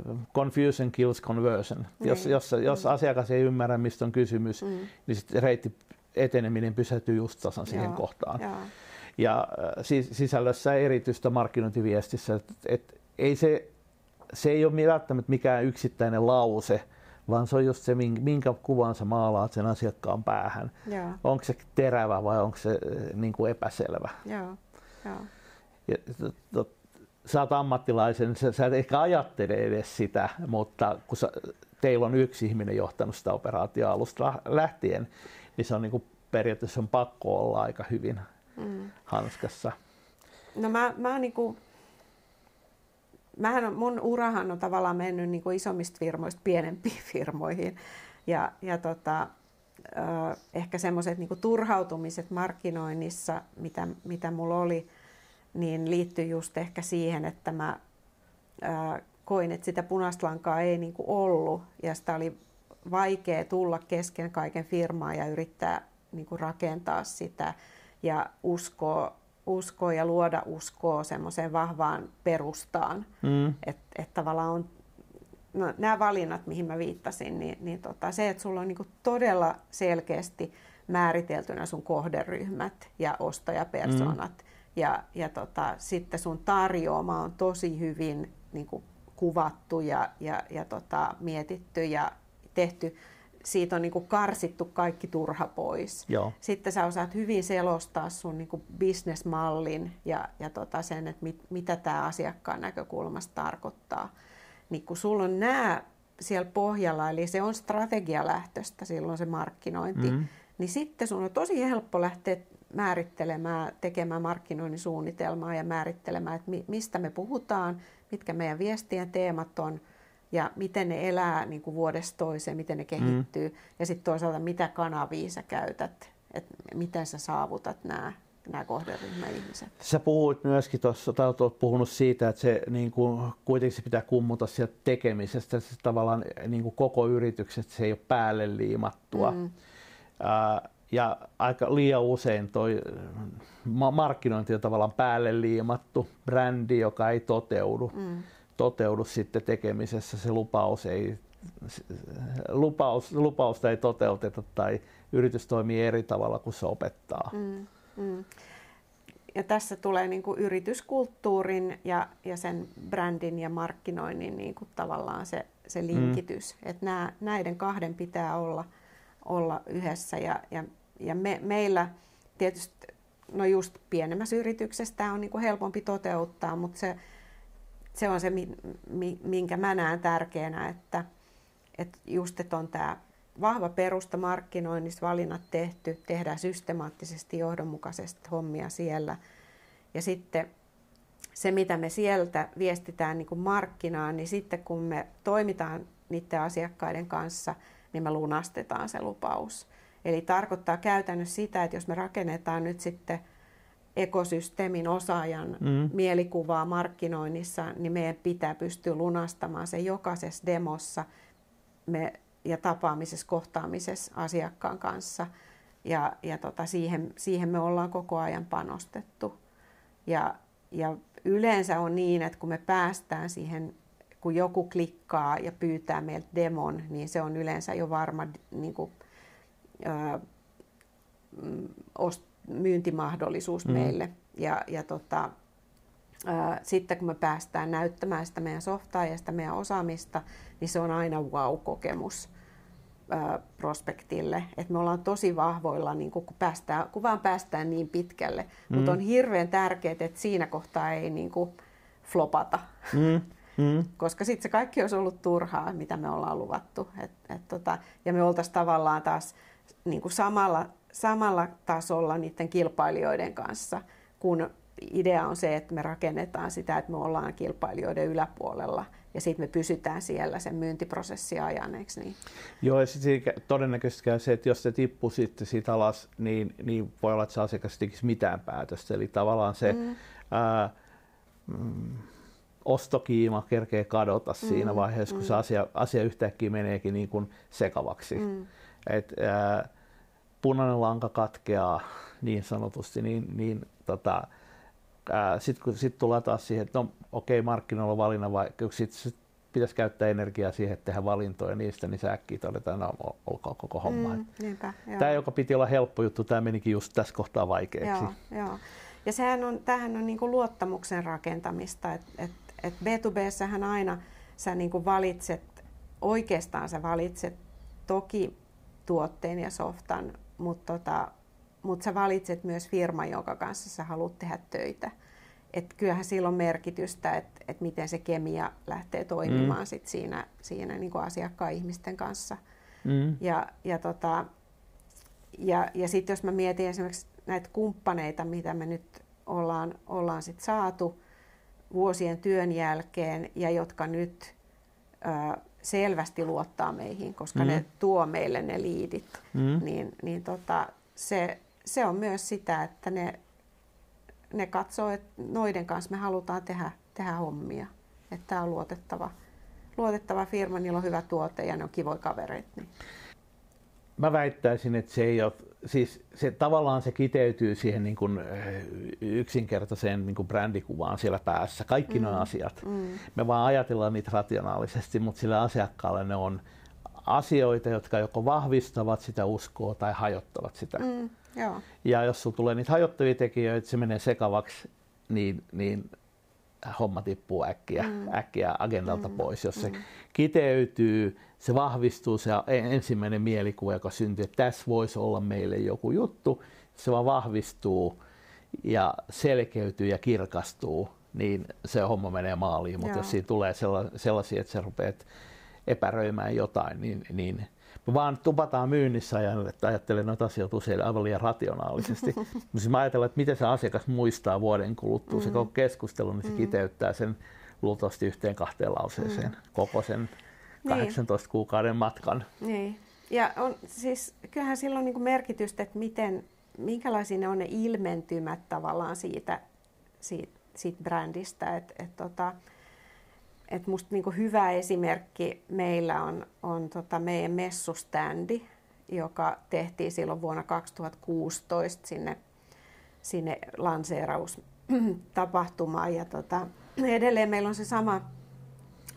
Uh, confusion kills conversion. Niin. Jos, jos, jos mm. asiakas ei ymmärrä, mistä on kysymys, mm. niin sitten reitti eteneminen pysähtyy just tasan siihen Joo, kohtaan. Joo. Ja uh, sisällössä erityistä markkinointiviestissä, että et, ei se, se ei ole välttämättä mikään yksittäinen lause, vaan se on just se, minkä kuvan sä maalaat sen asiakkaan päähän. Joo. Onko se terävä vai onko se eh, niin kuin epäselvä. Joo. Joo. Ja, to, sä oot ammattilaisen, sä, sä et ehkä ajattele edes sitä, mutta kun sä, teillä on yksi ihminen johtanut sitä operaatiota alusta lähtien, niin se on niin kuin periaatteessa on pakko olla aika hyvin mm. hanskassa. No mä, mä niin kuin mähän on, mun urahan on tavallaan mennyt niin kuin isommista firmoista pienempiin firmoihin. Ja, ja tota, ehkä semmoiset niin turhautumiset markkinoinnissa, mitä, mitä mulla oli, niin liittyy just ehkä siihen, että mä koin, että sitä punaista lankaa ei niin kuin ollut ja sitä oli vaikea tulla kesken kaiken firmaa ja yrittää niin kuin rakentaa sitä ja uskoa uskoa ja luoda uskoa semmoiseen vahvaan perustaan. Mm. Että et tavallaan on no, nämä valinnat, mihin mä viittasin, niin, niin tota, se, että sulla on niinku todella selkeästi määriteltynä sun kohderyhmät ja ostajapersonat. Mm. Ja, ja tota, sitten sun tarjoama on tosi hyvin niinku, kuvattu ja, ja, ja tota, mietitty ja tehty siitä on niin kuin karsittu kaikki turha pois. Joo. Sitten sä osaat hyvin selostaa sun niin kuin bisnesmallin ja, ja tota sen, että mit, mitä tämä asiakkaan näkökulmasta tarkoittaa. Niin kun sulla on nämä siellä pohjalla, eli se on strategialähtöistä silloin se markkinointi, mm. niin sitten sun on tosi helppo lähteä määrittelemään, tekemään markkinoinnin suunnitelmaa ja määrittelemään, että mistä me puhutaan, mitkä meidän viestien teemat on ja miten ne elää niin kuin vuodesta toiseen, miten ne kehittyy mm. ja sitten toisaalta mitä kanavia sä käytät, että miten sä saavutat nämä nämä kohderyhmäihmiset. Sä puhuit myöskin tuossa, tai olet puhunut siitä, että se niin kuin, kuitenkin se pitää kummuta sieltä tekemisestä, se tavallaan niin kuin koko yrityksestä se ei ole päälle liimattua. Mm. Ää, ja aika liian usein toi markkinointi on tavallaan päälle liimattu brändi, joka ei toteudu, mm. toteudu sitten tekemisessä. Se lupaus ei, lupaus, lupausta ei toteuteta tai yritys toimii eri tavalla kuin se opettaa. Mm. Mm. Ja tässä tulee niin kuin yrityskulttuurin ja, ja sen brändin ja markkinoinnin niin kuin tavallaan se, se linkitys. Mm. Että nämä, näiden kahden pitää olla, olla yhdessä. Ja, ja, ja me, meillä tietysti, no just pienemmässä yrityksessä tämä on niin kuin helpompi toteuttaa, mutta se, se on se, minkä mä näen tärkeänä, että, että just että on tämä vahva perusta markkinoinnissa, valinnat tehty, tehdään systemaattisesti, johdonmukaisesti hommia siellä. Ja sitten se, mitä me sieltä viestitään niin kuin markkinaan, niin sitten kun me toimitaan niiden asiakkaiden kanssa, niin me lunastetaan se lupaus. Eli tarkoittaa käytännössä sitä, että jos me rakennetaan nyt sitten ekosysteemin osaajan mm. mielikuvaa markkinoinnissa, niin meidän pitää pystyä lunastamaan se jokaisessa demossa. Me ja tapaamisessa, kohtaamisessa asiakkaan kanssa. Ja, ja tota, siihen, siihen me ollaan koko ajan panostettu. Ja, ja yleensä on niin, että kun me päästään siihen, kun joku klikkaa ja pyytää meiltä demon, niin se on yleensä jo varma niin kuin, ö, mm, ost, myyntimahdollisuus mm. meille. Ja, ja tota, sitten kun me päästään näyttämään sitä meidän softaa ja sitä meidän osaamista, niin se on aina wow-kokemus prospektille. Et me ollaan tosi vahvoilla, niin kun, päästään, kun vaan päästään niin pitkälle. Mm. Mutta on hirveän tärkeää, että siinä kohtaa ei niin kuin, flopata. Mm. Mm. Koska sitten se kaikki olisi ollut turhaa, mitä me ollaan luvattu. Et, et tota, ja me oltaisiin tavallaan taas niin kuin samalla, samalla tasolla niiden kilpailijoiden kanssa, kun idea on se, että me rakennetaan sitä, että me ollaan kilpailijoiden yläpuolella ja sitten me pysytään siellä sen myyntiprosessin ajan, eikö niin? Joo, ja sitten todennäköisesti käy se, että jos se tippuu sitten siitä alas, niin, niin voi olla, että se asiakas tekisi mitään päätöstä. Eli tavallaan se mm. ää, mm, ostokiima kerkee kadota mm. siinä vaiheessa, kun mm. se asia, asia yhtäkkiä meneekin niin kuin sekavaksi. Mm. Et, ää, punainen lanka katkeaa niin sanotusti, niin, niin tota, sitten kun sit tullaan taas siihen, että no okei, okay, markkinoilla valinnan vai sitten sit pitäisi käyttää energiaa siihen, että tehdä valintoja niistä, niin sä äkkiä todetaan, no olkaa koko homma. Mm, niinpä, tämä, joka piti olla helppo juttu, tämä menikin just tässä kohtaa vaikeaksi. Joo, joo. Ja sehän on, tämähän on niinku luottamuksen rakentamista, että et, et B2B-sähän aina sä niinku valitset, oikeastaan sä valitset toki tuotteen ja softan, mutta tota, mutta sä valitset myös firman, jonka kanssa sä haluat tehdä töitä. Et kyllähän sillä on merkitystä, että et miten se kemia lähtee toimimaan mm. sit siinä, siinä niin kuin asiakkaan ihmisten kanssa. Mm. Ja, ja, tota, ja, ja sitten jos mä mietin esimerkiksi näitä kumppaneita, mitä me nyt ollaan, ollaan sit saatu vuosien työn jälkeen ja jotka nyt ö, selvästi luottaa meihin, koska mm. ne tuo meille ne liidit, mm. niin, niin tota, se, se on myös sitä, että ne, ne katsoo, että noiden kanssa me halutaan tehdä, tehdä hommia. Että tämä on luotettava, luotettava firma, niillä on hyvä tuote ja ne on kivoja kavereita. Niin. Mä väittäisin, että se ei ole, siis se, tavallaan se kiteytyy siihen niin kuin yksinkertaiseen niin kuin brändikuvaan siellä päässä, kaikki mm. nuo asiat. Mm. Me vaan ajatellaan niitä rationaalisesti, mutta sillä asiakkaalle ne on asioita, jotka joko vahvistavat sitä uskoa tai hajottavat sitä. Mm. Joo. Ja jos sulla tulee niitä hajottavia tekijöitä, se menee sekavaksi, niin, niin homma tippuu äkkiä, mm. äkkiä agendalta mm. pois. Jos se mm. kiteytyy, se vahvistuu se ensimmäinen mielikuva, joka syntyy, että tässä voisi olla meille joku juttu, se vaan vahvistuu ja selkeytyy ja kirkastuu, niin se homma menee maaliin. Mutta jos siinä tulee sellaisia, että sä rupeat epäröimään jotain, niin, niin vaan tupataan myynnissä ja että ajattelen noita asioita usein aivan liian rationaalisesti. Mutta mä ajattelen, että miten se asiakas muistaa vuoden kuluttua mm. se koko keskustelu, niin se mm. kiteyttää sen luultavasti yhteen kahteen lauseeseen mm. koko sen 18 niin. kuukauden matkan. Niin. Ja on, siis, kyllähän sillä on niin merkitystä, että miten, minkälaisia ne on ne ilmentymät tavallaan siitä, siitä, siitä brändistä. Et, et tota, et musta niin hyvä esimerkki meillä on, on tota meidän messuständi, joka tehtiin silloin vuonna 2016 sinne, sinne lanseeraustapahtumaan. Ja tota, edelleen meillä on se sama,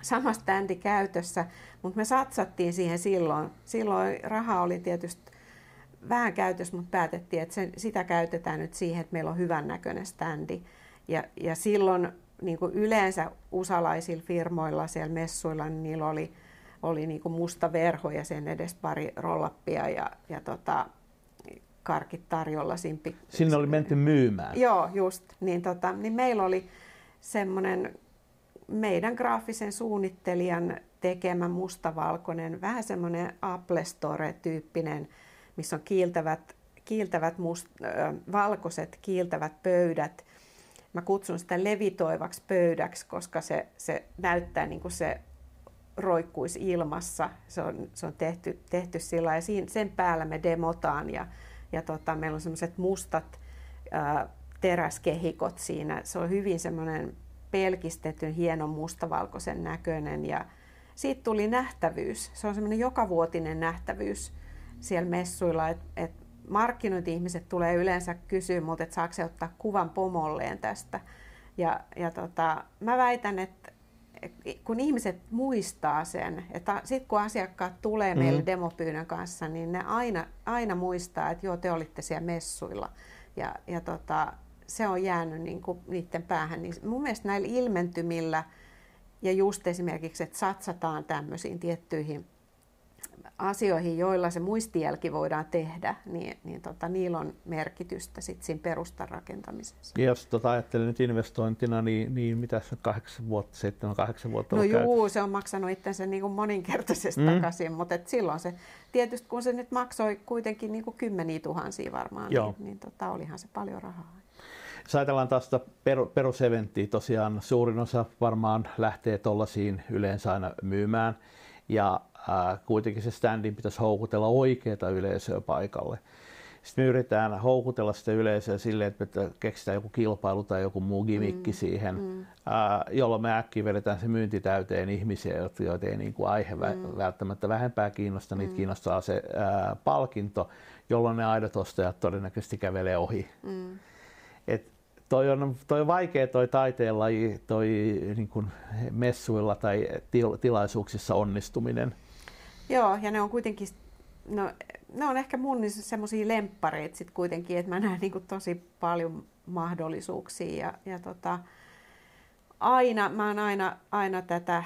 sama ständi käytössä, mutta me satsattiin siihen silloin. Silloin raha oli tietysti vähän käytössä, mutta päätettiin, että sen, sitä käytetään nyt siihen, että meillä on hyvän näköinen standi. Ja, ja silloin niin kuin yleensä usalaisilla firmoilla siellä messuilla, niin niillä oli, oli niin kuin musta verho ja sen edes pari rollappia ja, ja tota, karkit tarjolla. Siinä Sinne oli menty myymään. Joo, just. Niin, tota, niin meillä oli semmoinen meidän graafisen suunnittelijan tekemä mustavalkoinen, vähän semmoinen Apple Store-tyyppinen, missä on kiiltävät, kiiltävät must, äh, valkoiset kiiltävät pöydät. Mä kutsun sitä levitoivaksi pöydäksi, koska se, se näyttää niin kuin se roikkuisi ilmassa. Se on, se on tehty, tehty sillä ja siinä, sen päällä me demotaan ja, ja tota, meillä on semmoiset mustat ää, teräskehikot siinä. Se on hyvin semmoinen pelkistetyn, hienon mustavalkoisen näköinen ja siitä tuli nähtävyys. Se on semmoinen jokavuotinen nähtävyys siellä messuilla, että et markkinointi-ihmiset tulee yleensä kysyä multa, että saako se ottaa kuvan pomolleen tästä. Ja, ja tota, mä väitän, että kun ihmiset muistaa sen, että sitten kun asiakkaat tulee meille mm-hmm. demopyynnön kanssa, niin ne aina, aina muistaa, että joo, te olitte siellä messuilla. Ja, ja tota, se on jäänyt niin kuin niiden päähän. Niin mun mielestä näillä ilmentymillä ja just esimerkiksi, että satsataan tämmöisiin tiettyihin asioihin, joilla se muistijälki voidaan tehdä, niin, niin tota, niillä on merkitystä sit siinä perustan rakentamisessa. Ja jos tota ajattelen nyt investointina, niin, niin mitä se on kahdeksan vuotta, seitsemän, kahdeksan vuotta No juu, se on maksanut itsensä niin kuin moninkertaisesti mm. takaisin, mutta et silloin se, tietysti kun se nyt maksoi kuitenkin niin kuin kymmeniä tuhansia varmaan, Joo. niin, niin tota, olihan se paljon rahaa. Jos ajatellaan taas sitä peruseventtiä, tosiaan suurin osa varmaan lähtee tuollaisiin yleensä aina myymään. Ja ää, kuitenkin se standin pitäisi houkutella oikeaa yleisöä paikalle. Sitten me yritetään houkutella sitä yleisöä silleen, että keksitään joku kilpailu tai joku muu gimikki mm, siihen, mm. Ää, jolloin me äkkiä vedetään se myynti täyteen ihmisiä, joita ei niin kuin aihe mm. välttämättä vähempää kiinnosta, niitä mm. kiinnostaa se ää, palkinto, jolloin ne aidot ostajat todennäköisesti kävelee ohi. Mm. Et toi on, toi on vaikea toi taiteenlaji, toi niin kuin messuilla tai til, tilaisuuksissa onnistuminen. Joo, ja ne on kuitenkin, no, ne on ehkä mun semmoisia lemppareita sit kuitenkin, että mä näen niin kuin tosi paljon mahdollisuuksia ja, ja tota, aina, mä oon aina, aina tätä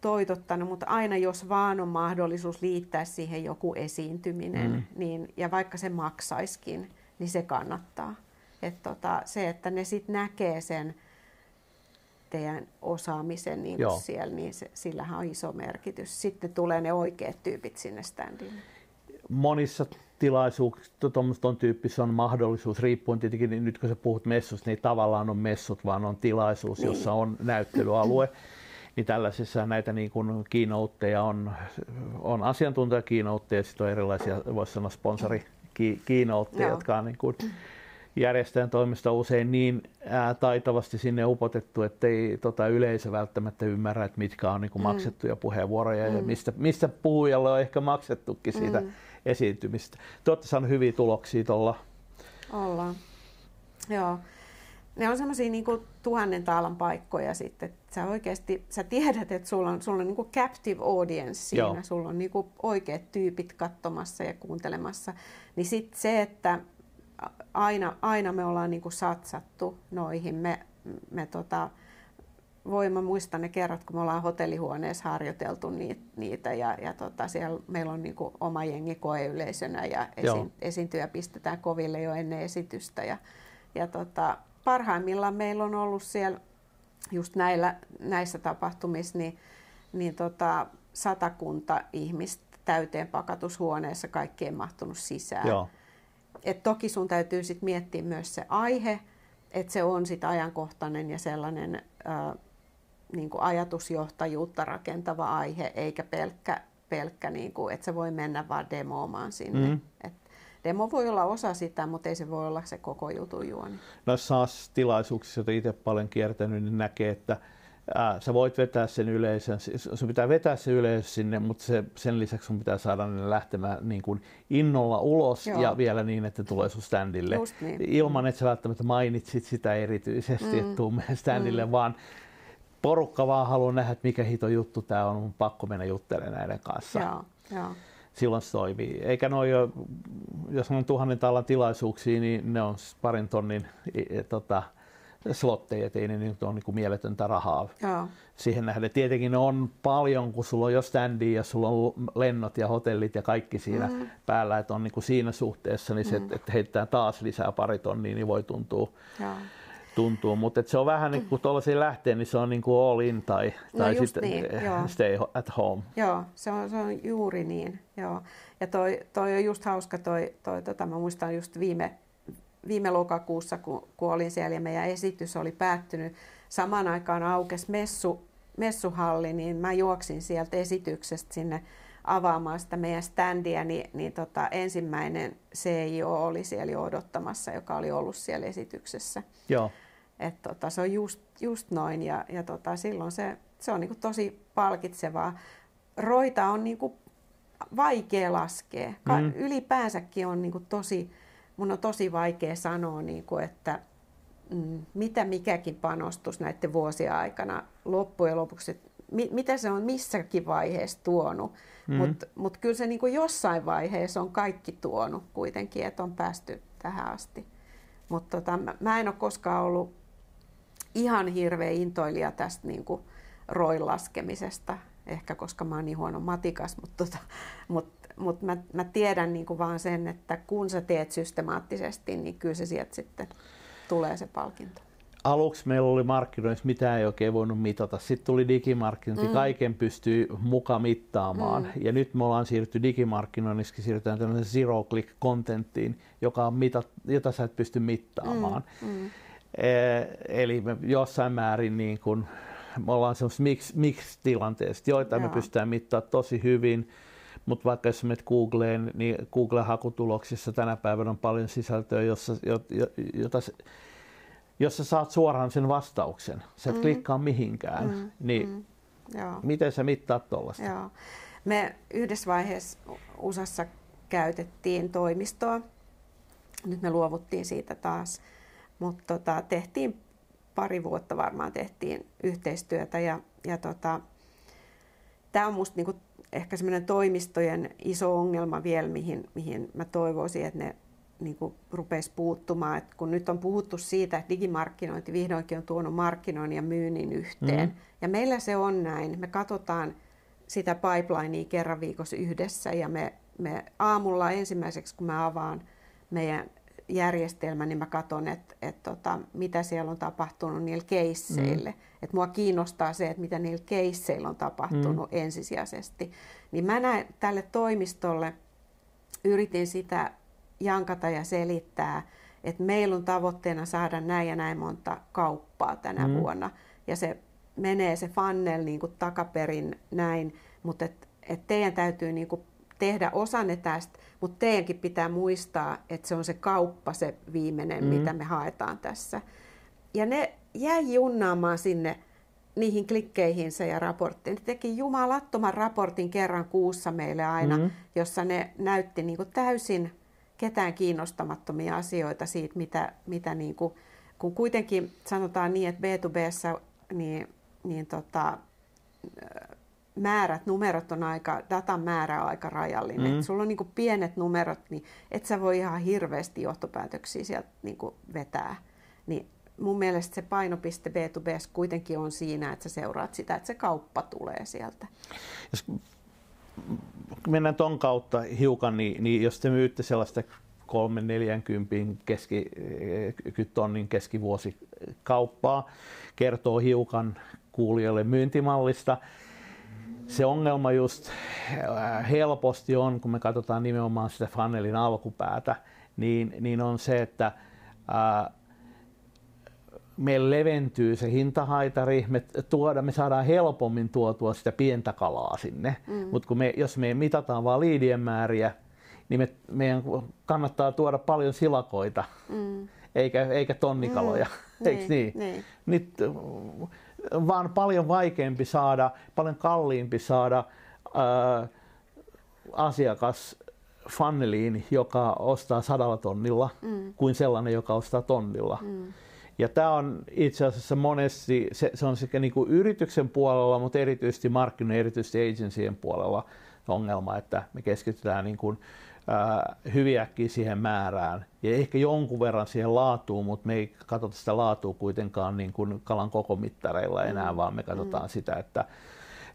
toitottanut, mutta aina jos vaan on mahdollisuus liittää siihen joku esiintyminen, mm. niin, ja vaikka se maksaiskin, niin se kannattaa. Et tota, se, että ne sitten näkee sen teidän osaamisen niin siellä, niin se, sillähän on iso merkitys. Sitten tulee ne oikeat tyypit sinne standille. Monissa tilaisuuksissa tuon tyyppissä on mahdollisuus, riippuen tietenkin, niin nyt kun sä puhut messusta, niin tavallaan on messut, vaan on tilaisuus, niin. jossa on näyttelyalue. niin tällaisissa näitä niin kuin keynoteja on, on asiantuntijakiinoutteja, sitten on erilaisia, voisi sanoa sponsori keynoteja, jotka on niin kuin, järjestäjän toimesta usein niin ää, taitavasti sinne upotettu, ettei tota, yleisö välttämättä ymmärrä, että mitkä on niin kuin, mm. maksettuja puheenvuoroja mm. ja mistä, mistä puhujalle on ehkä maksettukin siitä mm. esiintymistä. Te olette saaneet hyviä tuloksia tuolla. Ollaan. Joo. Ne on semmoisia niin tuhannen taalan paikkoja sitten. Sä oikeasti, sä tiedät, että sulla on, sulla on niin kuin captive audience siinä. Joo. Sulla on niin kuin oikeat tyypit katsomassa ja kuuntelemassa. Niin sitten se, että aina, aina me ollaan niin kuin satsattu noihin. Me, me tota, voi mä muistan ne kerrat, kun me ollaan hotellihuoneessa harjoiteltu niitä ja, ja tota, siellä meillä on niin kuin oma jengi koeyleisönä ja esi, esiintyjä pistetään koville jo ennen esitystä. Ja, ja tota, parhaimmillaan meillä on ollut siellä just näillä, näissä tapahtumissa, niin, niin tota, satakunta ihmistä täyteen pakatushuoneessa, kaikki ei mahtunut sisään. Joo. Et toki sun täytyy sit miettiä myös se aihe, että se on sit ajankohtainen ja sellainen ää, niin kuin ajatusjohtajuutta rakentava aihe, eikä pelkkä, pelkkä niin kuin, että se voi mennä vaan demoamaan sinne. Mm. Et demo voi olla osa sitä, mutta ei se voi olla se koko jutun juoni. Noissa SaaS-tilaisuuksissa, joita itse paljon kiertänyt, niin näkee, että ää, sä voit vetää sen yleisön, sun pitää vetää se yleisö sinne, mutta se, sen lisäksi sun pitää saada ne lähtemään niin kuin innolla ulos Joo. ja vielä niin, että tulee sun standille. niin. Ilman, että sä välttämättä mainitsit sitä erityisesti, mm. että tuu standille, mm. vaan porukka vaan haluaa nähdä, että mikä hito juttu tämä on, mun pakko mennä juttelemaan näiden kanssa. Joo, joo. Silloin se toimii. Eikä ole, jos on tuhannen tallan tilaisuuksia, niin ne on parin tonnin e, tota, slotteja, ei ne nyt ole niin kuin mieletöntä rahaa Joo. siihen nähden. Tietenkin on paljon, kun sulla on jo standi ja sulla on lennot ja hotellit ja kaikki siinä mm. päällä, että on niin kuin siinä suhteessa, niin se, mm. että heittää taas lisää pari tonnia, niin voi tuntua. Joo tuntuu, mutta se on vähän niin kuin tuollaisiin lähtee, niin se on niin kuin all in tai, No tai just sitten niin, eh, joo. stay at home. Joo, se on, se on juuri niin. Joo. Ja toi, toi on just hauska, toi, toi, tota, mä muistan just viime, viime lokakuussa, kun, kun olin siellä ja meidän esitys oli päättynyt, samaan aikaan aukesi messu, messuhalli, niin mä juoksin sieltä esityksestä sinne avaamaan sitä meidän standia, niin, niin tota, ensimmäinen CIO oli siellä jo odottamassa, joka oli ollut siellä esityksessä. Joo. Et tota, se on just, just noin ja, ja tota, silloin se, se on niinku tosi palkitsevaa. Roita on niinku vaikea laskea. Ka- Mm. Ylipäänsä on niinku tosi, mun on tosi vaikea sanoa, niinku, että mm, mitä mikäkin panostus näiden vuosien aikana loppujen lopuksi, että mi, mitä se on missäkin vaiheessa tuonut. Mm. Mutta mut kyllä se niinku jossain vaiheessa on kaikki tuonut kuitenkin, että on päästy tähän asti. Mutta tota, mä, mä en ole koskaan ollut ihan hirveä intoilija tästä niin kuin roin laskemisesta, ehkä koska mä oon niin huono matikas, mutta, tota, mut, mut mä, mä tiedän niin kuin vaan sen, että kun sä teet systemaattisesti, niin kyllä se sieltä sitten tulee se palkinto. Aluksi meillä oli markkinoissa, mitä ei oikein voinut mitata. Sitten tuli digimarkkinointi, Mm. kaiken pystyy muka mittaamaan. Mm. Ja nyt me ollaan siirrytty digimarkkinoinnissa, siirrytään tämmöiseen zero click contenttiin, joka on mitat, jota sä et pysty mittaamaan. Mm, mm, Eh, Eli me jossain määrin niin kun, me ollaan semmoisessa mix, mix-tilanteessa, joita me Joo. pystytään mittaamaan tosi hyvin, mutta vaikka jos menet Googleen, niin Google-hakutuloksissa tänä päivänä on paljon sisältöä, jossa, jo- jo- jota, jossa saat suoraan sen vastauksen. Sä et Mm. klikkaa mihinkään. mm, niin mm, joo. miten sä mittaat tuollaista? Joo. Me yhdessä vaiheessa USAssa käytettiin toimistoa. Nyt me luovuttiin siitä taas. Mutta tota, tehtiin pari vuotta varmaan tehtiin yhteistyötä ja, ja tota, tämä on musta niinku ehkä semmoinen toimistojen iso ongelma vielä, mihin, mihin mä toivoisin, että ne niinku rupeisi puuttumaan. Et kun nyt on puhuttu siitä, että digimarkkinointi vihdoinkin on tuonut markkinoinnin ja myynnin yhteen. Mm. Ja meillä se on näin. Me katsotaan sitä pipelinea kerran viikossa yhdessä ja me, me aamulla ensimmäiseksi, kun mä avaan meidän järjestelmän, niin mä katson, että, että tota, mitä siellä on tapahtunut niillä keisseille. Mm. Että mua kiinnostaa se, että mitä niillä keisseillä on tapahtunut mm. ensisijaisesti. Niin mä näen tälle toimistolle, yritin sitä jankata ja selittää, että meillä on tavoitteena saada näin ja näin monta kauppaa tänä mm. vuonna. Ja se menee se funnel niin kuin takaperin näin, mutta et, et teidän täytyy niin kuin tehdä osanne tästä, mutta teidänkin pitää muistaa, että se on se kauppa se viimeinen, Mm. mitä me haetaan tässä. Ja ne jäi junnaamaan sinne niihin klikkeihinsä ja raporttiin. Ne teki jumalattoman raportin kerran kuussa meille aina, mm. jossa ne näytti niin kuin täysin ketään kiinnostamattomia asioita siitä, mitä, mitä niin kuin, kun kuitenkin sanotaan niin, että B2Bssä niin, niin tota, määrät, numerot on aika, datan määrä on aika rajallinen. Mm. Sulla on niin kuin pienet numerot, niin et sä voi ihan hirveästi johtopäätöksiä sieltä niin kuin vetää. Niin mun mielestä se painopiste B2B kuitenkin on siinä, että sä seuraat sitä, että se kauppa tulee sieltä. Jos mennään ton kautta hiukan, niin, niin jos te myytte sellaista 3-40 keski, eh, tonnin keskivuosikauppaa, kertoo hiukan kuulijoille myyntimallista. Se ongelma just äh, helposti on, kun me katsotaan nimenomaan sitä funnelin alkupäätä, niin, niin on se, että ää, äh, meillä leventyy se hintahaitari, me, tuoda, me saadaan helpommin tuotua sitä pientä kalaa sinne, mm. mutta me, jos me mitataan vain liidien määriä, niin me, meidän kannattaa tuoda paljon silakoita, mm. eikä, eikä tonnikaloja, mm. eikö niin? niin? Nyt, vaan paljon vaikeampi saada, paljon kalliimpi saada ää, asiakas funneliin, joka ostaa sadalla tonnilla, mm. kuin sellainen, joka ostaa tonnilla. Mm. Ja tämä on itse asiassa monesti, se, se on sekä niin kuin yrityksen puolella, mutta erityisesti markkinoiden, erityisesti agencyjen puolella ongelma, että me keskitytään niin kuin, äh, hyviäkin siihen määrään ja ehkä jonkun verran siihen laatuun, mutta me ei katsota sitä laatua kuitenkaan niin kuin kalan koko mittareilla enää, mm. vaan me katsotaan mm. sitä, että,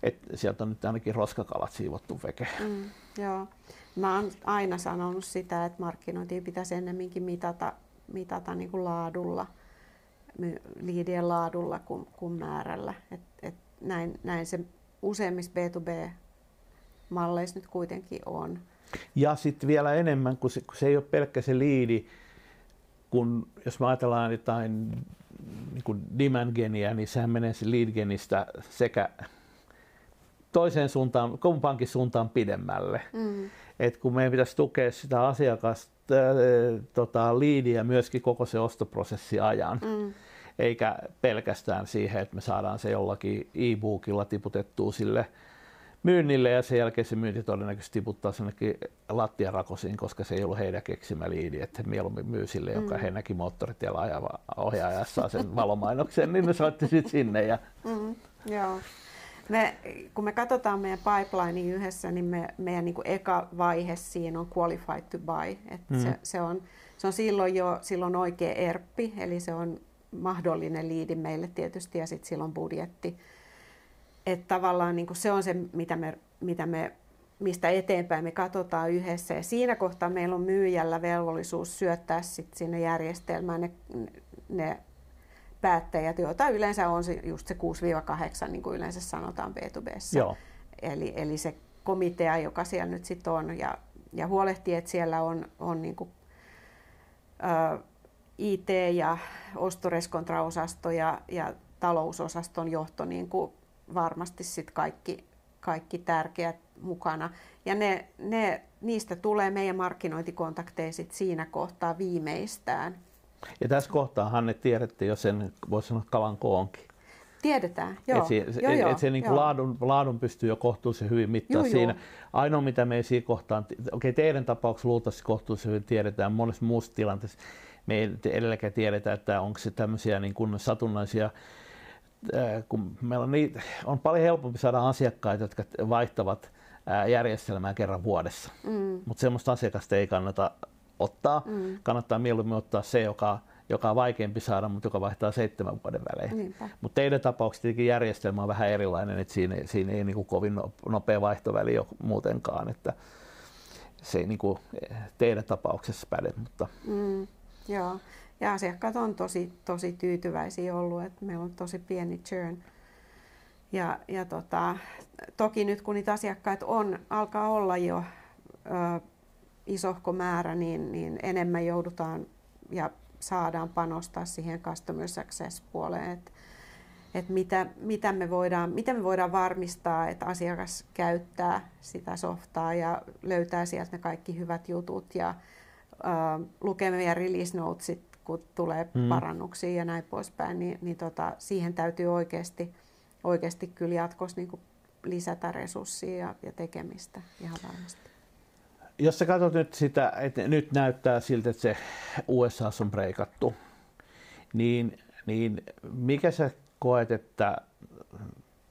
että sieltä on nyt ainakin roskakalat siivottu veke. Mm, joo. Mä oon aina sanonut sitä, että markkinointia pitäisi ennemminkin mitata, mitata niin kuin laadulla, liidien laadulla kuin, kuin määrällä. Et, et näin, näin se useimmissa B2B-malleissa nyt kuitenkin on. Ja sitten vielä enemmän, kun se, kun se ei ole pelkkä se liidi, kun jos me ajatellaan jotain niin kuin demand geniä, niin sehän menee se lead genistä sekä toiseen suuntaan, kumpaankin suuntaan pidemmälle. Mm. Et kun meidän pitäisi tukea sitä asiakasta, äh, tota, liidiä myöskin koko se ostoprosessi ajan. Mm. Eikä pelkästään siihen, että me saadaan se jollakin e-bookilla tiputettua sille myynnille ja sen jälkeen se myynti todennäköisesti tiputtaa sinnekin lattiarakosiin, koska se ei ollut heidän keksimä liidi, että he mieluummin myy sille, mm. joka he näki moottoritiellä ajava ohjaajassaan sen valomainoksen, niin ne soitti sitten sinne. Ja... Mm, joo. Me, kun me katsotaan meidän pipeline yhdessä, niin me, meidän niin kuin eka vaihe siinä on qualified to buy. Et mm. se, se, on, se on silloin jo silloin oikea ERPpi, eli se on mahdollinen liidi meille tietysti ja sitten silloin budjetti että tavallaan niin kuin se on se, mitä me, mitä me, mistä eteenpäin me katsotaan yhdessä. Ja siinä kohtaa meillä on myyjällä velvollisuus syöttää sit sinne järjestelmään ne, ne päättäjät, joita yleensä on se, just se 6-8, niin kuin yleensä sanotaan B2Bssä. Joo. Eli, eli se komitea, joka siellä nyt sitten on, ja, ja huolehtii, että siellä on, on niin kuin, ä, IT- ja ostoreskontraosasto ja, ja talousosaston johto niin kuin varmasti sit kaikki, kaikki tärkeät mukana. Ja ne, ne, niistä tulee meidän markkinointikontakteja sit siinä kohtaa viimeistään. Ja tässä kohtaahan ne tiedätte jo sen, voisi sanoa kalan koonkin. Tiedetään, joo. Että se, joo, joo, et se niin kuin laadun, laadun pystyy jo kohtuullisen hyvin mittaa siinä. Ainoa mitä me ei siinä kohtaan, okei okay, teidän tapauksessa luultavasti kohtuullisen hyvin tiedetään, monessa muussa tilanteessa me ei edelläkään tiedetä, että onko se tämmöisiä niin kuin satunnaisia kun meillä on, niitä, on paljon helpompi saada asiakkaita, jotka vaihtavat järjestelmää kerran vuodessa. Mm. Mutta semmoista asiakasta ei kannata ottaa. Mm. Kannattaa mieluummin ottaa se, joka, joka on vaikeampi saada, mutta joka vaihtaa seitsemän vuoden välein. Mutta teidän tapauksessa tietenkin järjestelmä on vähän erilainen, että siinä, siinä ei niin kovin no, nopea vaihtoväli ole muutenkaan. Että se ei niin kuin teidän tapauksessa päde. Mutta... Mm. Joo. Ja asiakkaat on tosi, tosi tyytyväisiä ollut, että meillä on tosi pieni churn. Ja, ja tota, toki nyt kun niitä asiakkaita on, alkaa olla jo ö, isohko määrä, niin, niin enemmän joudutaan ja saadaan panostaa siihen customer success puoleen, että et mitä, mitä, me voidaan, mitä me voidaan varmistaa, että asiakas käyttää sitä softaa ja löytää sieltä ne kaikki hyvät jutut ja ö, lukee meidän release notesit kun tulee mm. parannuksia ja näin poispäin, niin, niin tota, siihen täytyy oikeasti, oikeasti kyllä jatkossa niin kuin lisätä resurssia ja, ja tekemistä ihan varmasti. Jos sä katsot nyt sitä, että nyt näyttää siltä, että se USA on breikattu, niin, niin mikä sä koet, että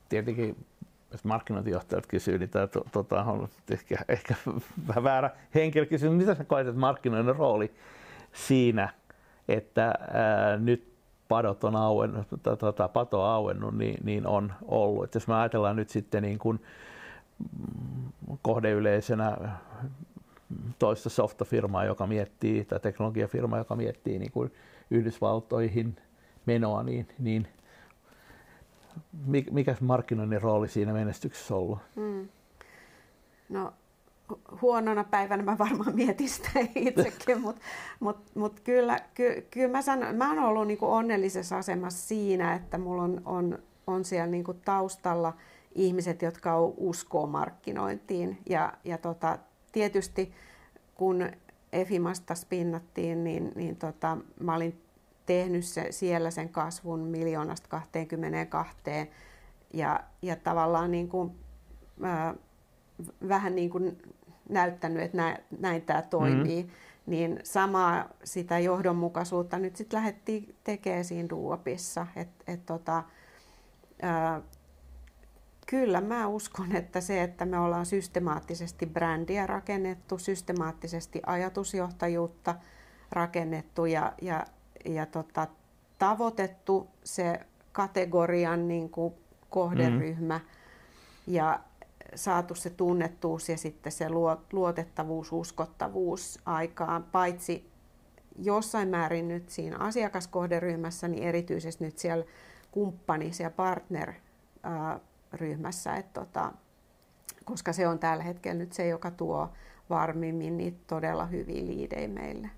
tietenkin jos markkinointijohtajat kysyy, niin tämä to, tota, on ehkä, ehkä vähän väärä henkilö kysyä, mitä sä koet, että markkinoinnin rooli siinä että ää, nyt padot on auennut, tota, pato on auennut, niin, niin on ollut. Et jos me ajatellaan nyt sitten niin kuin kohdeyleisenä toista softafirmaa, joka miettii, tai teknologiafirmaa, joka miettii niin kuin Yhdysvaltoihin menoa, niin, niin mikä markkinoinnin rooli siinä menestyksessä ollut? Mm. No huonona päivänä mä varmaan mietin sitä itsekin, mutta mut, mut kyllä, ky, kyllä mä, sanon, mä oon ollut niinku onnellisessa asemassa siinä, että mulla on, on, on siellä niinku taustalla ihmiset, jotka uskoo markkinointiin. Ja, ja tota, tietysti kun Efimasta spinnattiin, niin, niin tota, mä olin tehnyt se, siellä sen kasvun miljoonasta 22 ja, ja tavallaan niin kuin, ää, vähän niin kuin näyttänyt, että näin, näin tämä toimii, mm. niin samaa sitä johdonmukaisuutta nyt sitten lähdettiin tekemään siinä Duopissa. Et, et tota, ää, kyllä mä uskon, että se, että me ollaan systemaattisesti brändiä rakennettu, systemaattisesti ajatusjohtajuutta rakennettu ja, ja, ja tota, tavoitettu se kategorian niin kuin kohderyhmä mm. ja saatu se tunnettuus ja sitten se luotettavuus, uskottavuus aikaan, paitsi jossain määrin nyt siinä asiakaskohderyhmässä, niin erityisesti nyt siellä kumppani- ja partner-ryhmässä, että tota, koska se on tällä hetkellä nyt se, joka tuo varmimmin niitä todella hyviä liidejä meille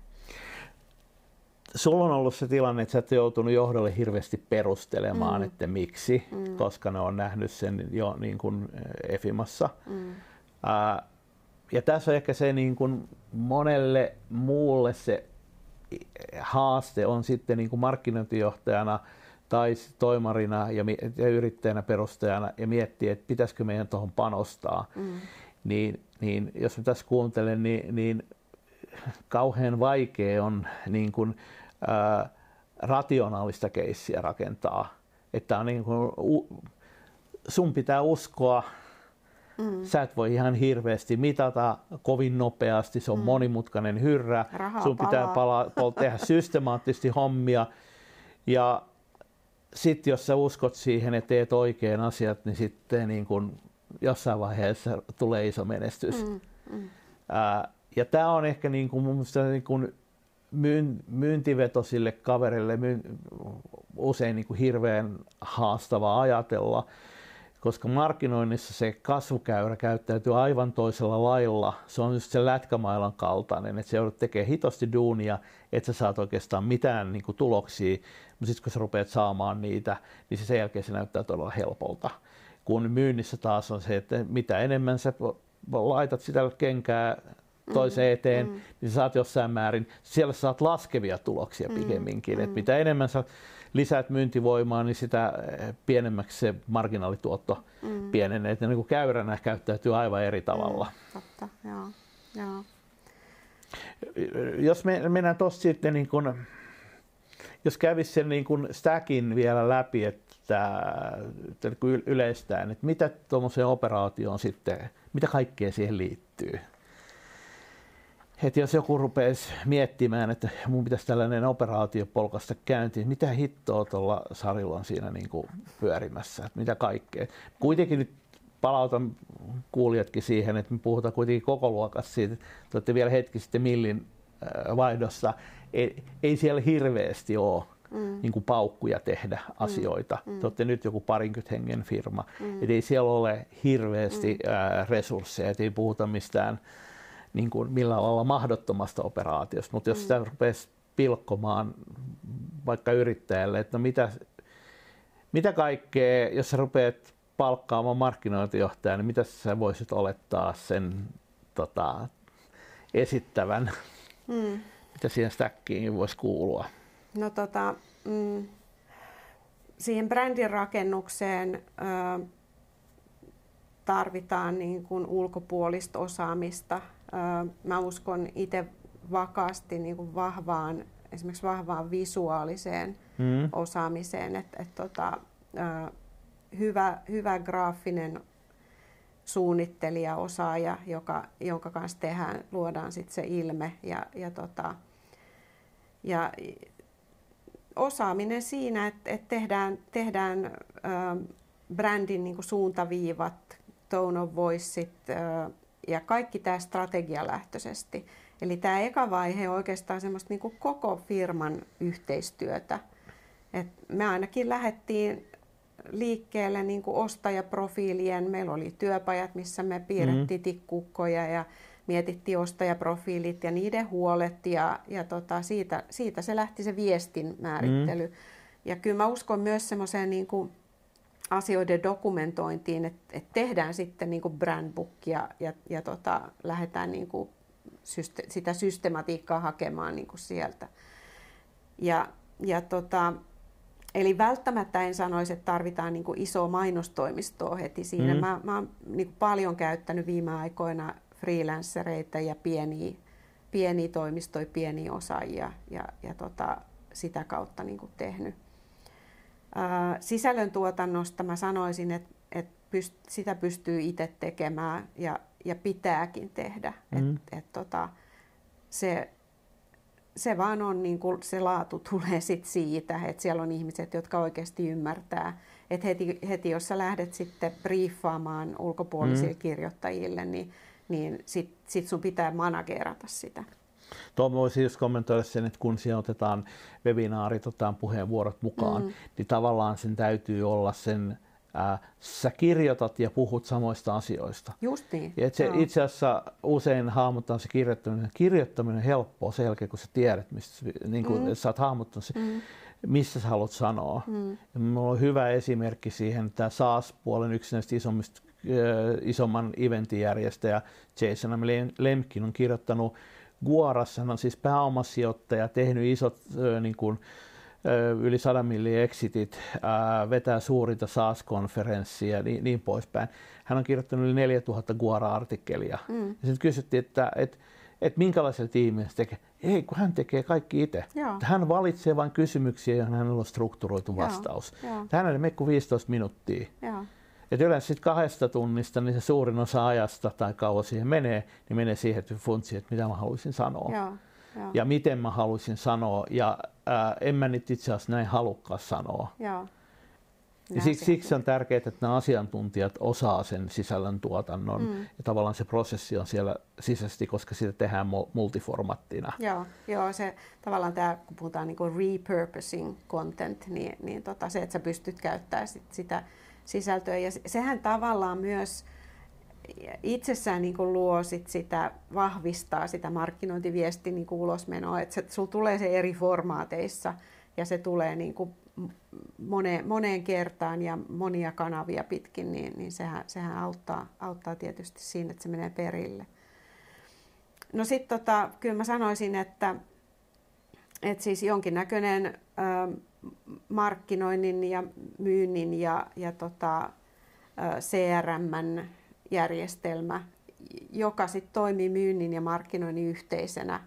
sulla on ollut se tilanne, että sä et joutunut johdolle hirveästi perustelemaan, mm. että miksi, mm. koska ne on nähnyt sen jo niin kuin eh, Efimassa. Mm. Uh, ja tässä on ehkä se niin kuin monelle muulle se haaste on sitten niin kuin markkinointijohtajana tai toimarina ja, ja yrittäjänä perustajana ja miettiä, että pitäisikö meidän tuohon panostaa. Mm. Niin, niin jos mä tässä kuuntelen, niin, niin kauhean vaikea on niin kuin, ää, rationaalista keissiä rakentaa. Että on niin kuin, sun pitää uskoa, Mm. Sä et voi ihan hirveästi mitata kovin nopeasti, se on mm. monimutkainen hyrrä. Rahaa Sun pitää palaa. Pala, tehdä systemaattisesti hommia. Ja sitten jos sä uskot siihen ja teet oikein asiat, niin sitten niin kun jossain vaiheessa tulee iso menestys. Mm. Mm. Ää, ja tämä on ehkä niin kuin, mun mielestä niin kuin myyntivetosille kavereille myyn, usein niin kuin hirveän haastavaa ajatella, koska markkinoinnissa se kasvukäyrä käyttäytyy aivan toisella lailla. Se on just se lätkämailan kaltainen, että se joudut tekemään hitosti duunia, että sä saat oikeastaan mitään niin kuin tuloksia, mutta sitten kun sä rupeat saamaan niitä, niin se sen jälkeen se näyttää todella helpolta. Kun myynnissä taas on se, että mitä enemmän sä laitat sitä kenkää toiseen mm, eteen, mm. niin sä saat jossain määrin, siellä saat laskevia tuloksia mm, pikemminkin. Mm. Et mitä enemmän sä lisäät myyntivoimaa, niin sitä eh, pienemmäksi se marginaalituotto mm. pienenee. Että niin kuin käyränä käyttäytyy aivan eri tavalla. Mm, totta, joo. joo. Jos me mennään tuossa sitten, niin kun, jos kävisi sen niin kun stackin vielä läpi, että, että yleistään, että mitä tuommoiseen operaatioon sitten, mitä kaikkea siihen liittyy? Että jos joku rupeisi miettimään, että mun pitäisi tällainen operaatio polkasta käyntiin, mitä hittoa tuolla sarilla on siinä niin kuin pyörimässä, että mitä kaikkea. Kuitenkin nyt palautan kuulijatkin siihen, että me puhutaan kuitenkin koko luokassa siitä, että olette vielä hetki sitten millin äh, vaihdossa, ei, ei siellä hirveästi ole mm. niin kuin paukkuja tehdä mm. asioita. Mm. Te olette nyt joku parinkymmentä hengen firma, mm. et ei siellä ole hirveästi mm. ää, resursseja, et ei puhuta mistään niin kuin millään lailla mahdottomasta operaatiosta, mutta jos mm. sitä rupesi pilkkomaan vaikka yrittäjälle, että no mitä, mitä kaikkea, jos sä rupeat palkkaamaan markkinointijohtajan, niin mitä sä voisit olettaa sen tota, esittävän? Mm. Mitä siihen stackiin voisi kuulua? No tota, mm, siihen brändin rakennukseen ö, tarvitaan niin kuin ulkopuolista osaamista, mä uskon itse vakaasti niin kuin vahvaan, esimerkiksi vahvaan visuaaliseen mm. osaamiseen, että et tota, hyvä, hyvä graafinen suunnittelija, osaaja, joka, jonka kanssa tehdään, luodaan sit se ilme ja, ja, tota, ja osaaminen siinä, että, että tehdään, tehdään äh, brändin niin kuin suuntaviivat, tone of voiceit, äh, ja kaikki tämä strategialähtöisesti. Eli tämä eka vaihe on oikeastaan semmoista niin kuin koko firman yhteistyötä. Et me ainakin lähdettiin liikkeelle niin kuin ostajaprofiilien. Meillä oli työpajat, missä me piirrettiin mm. tikkukkoja ja mietittiin ostajaprofiilit ja niiden huolet ja, ja tota, siitä, siitä se lähti se viestin määrittely. Mm. Ja kyllä mä uskon myös semmoiseen niin kuin asioiden dokumentointiin, että, että tehdään sitten niin kuin brandbookia ja, ja tota, lähdetään niin kuin syste, sitä systematiikkaa hakemaan niin kuin sieltä. Ja, ja tota, eli välttämättä en sanoisi, että tarvitaan niin kuin isoa mainostoimistoa heti siinä. Mm. Mä, mä oon niin kuin paljon käyttänyt viime aikoina freelancereita ja pieniä, pieniä toimistoja, pieniä osaajia ja, ja tota, sitä kautta niin kuin tehnyt. Ää, sisällöntuotannosta mä sanoisin, että, että pyst, sitä pystyy itse tekemään ja, ja pitääkin tehdä. Mm. Et, et, tota, se, se vaan on, niin kuin, se laatu tulee sit siitä, että siellä on ihmiset, jotka oikeasti ymmärtää. Että heti, heti jos sä lähdet sitten briefaamaan ulkopuolisille mm. kirjoittajille, niin niin sit, sit sun pitää managerata sitä. Tuo voisi just kommentoida sen, että kun siihen otetaan webinaarit, otetaan puheenvuorot mukaan, mm. niin tavallaan sen täytyy olla sen, ää, sä kirjoitat ja puhut samoista asioista. Just niin. Ja se itse asiassa usein hahmottaa se kirjoittaminen. Kirjoittaminen on helppoa sen jälkeen, kun sä tiedät, mistä, niin kun mm. sä oot hahmottanut se, mm. missä sä haluat sanoa. Mm. Ja mulla on hyvä esimerkki siihen, että SaaS-puolen yksi näistä isommista isomman eventin järjestäjä Jason Lemkin on kirjoittanut Guarassa, hän on siis pääomasijoittaja, tehnyt isot niin kuin, yli 100 milli exitit, vetää suurinta SaaS-konferenssia ja niin, niin poispäin. Hän on kirjoittanut yli 4000 Guara-artikkelia. Mm. Ja sitten kysyttiin, että, että, että minkälaisella tiimillä se tekee. Ei, kun hän tekee kaikki itse. Hän valitsee vain kysymyksiä, joihin hänellä on strukturoitu vastaus. Hänelle mene 15 minuuttia. Joo. Et yleensä sit kahdesta tunnista niin se suurin osa ajasta tai kauan siihen menee, niin menee siihen, että funtsi, että mitä mä haluaisin sanoa. Joo, joo. Ja miten mä haluaisin sanoa. Ja ää, en mä nyt itse asiassa näin halukkaa sanoa. Joo. Ja siksi, siksi on tärkeää, että nämä asiantuntijat osaa sen sisällön tuotannon mm. ja tavallaan se prosessi on siellä sisäisesti, koska sitä tehdään multiformattina. Joo, joo se tavallaan tämä, kun puhutaan niin repurposing content, niin, niin tota, se, että sä pystyt käyttämään sit sitä sisältöä. Ja sehän tavallaan myös itsessään niin kuin luo sit sitä, vahvistaa sitä markkinointiviestin niin kuin ulosmenoa, että se, sulla tulee se eri formaateissa ja se tulee niin kuin moneen, moneen kertaan ja monia kanavia pitkin, niin, niin sehän, sehän auttaa, auttaa tietysti siinä, että se menee perille. No sitten tota, kyllä mä sanoisin, että, että siis jonkinnäköinen ö, markkinoinnin ja myynnin ja, ja tota, CRM-järjestelmä, joka sitten toimii myynnin ja markkinoinnin yhteisenä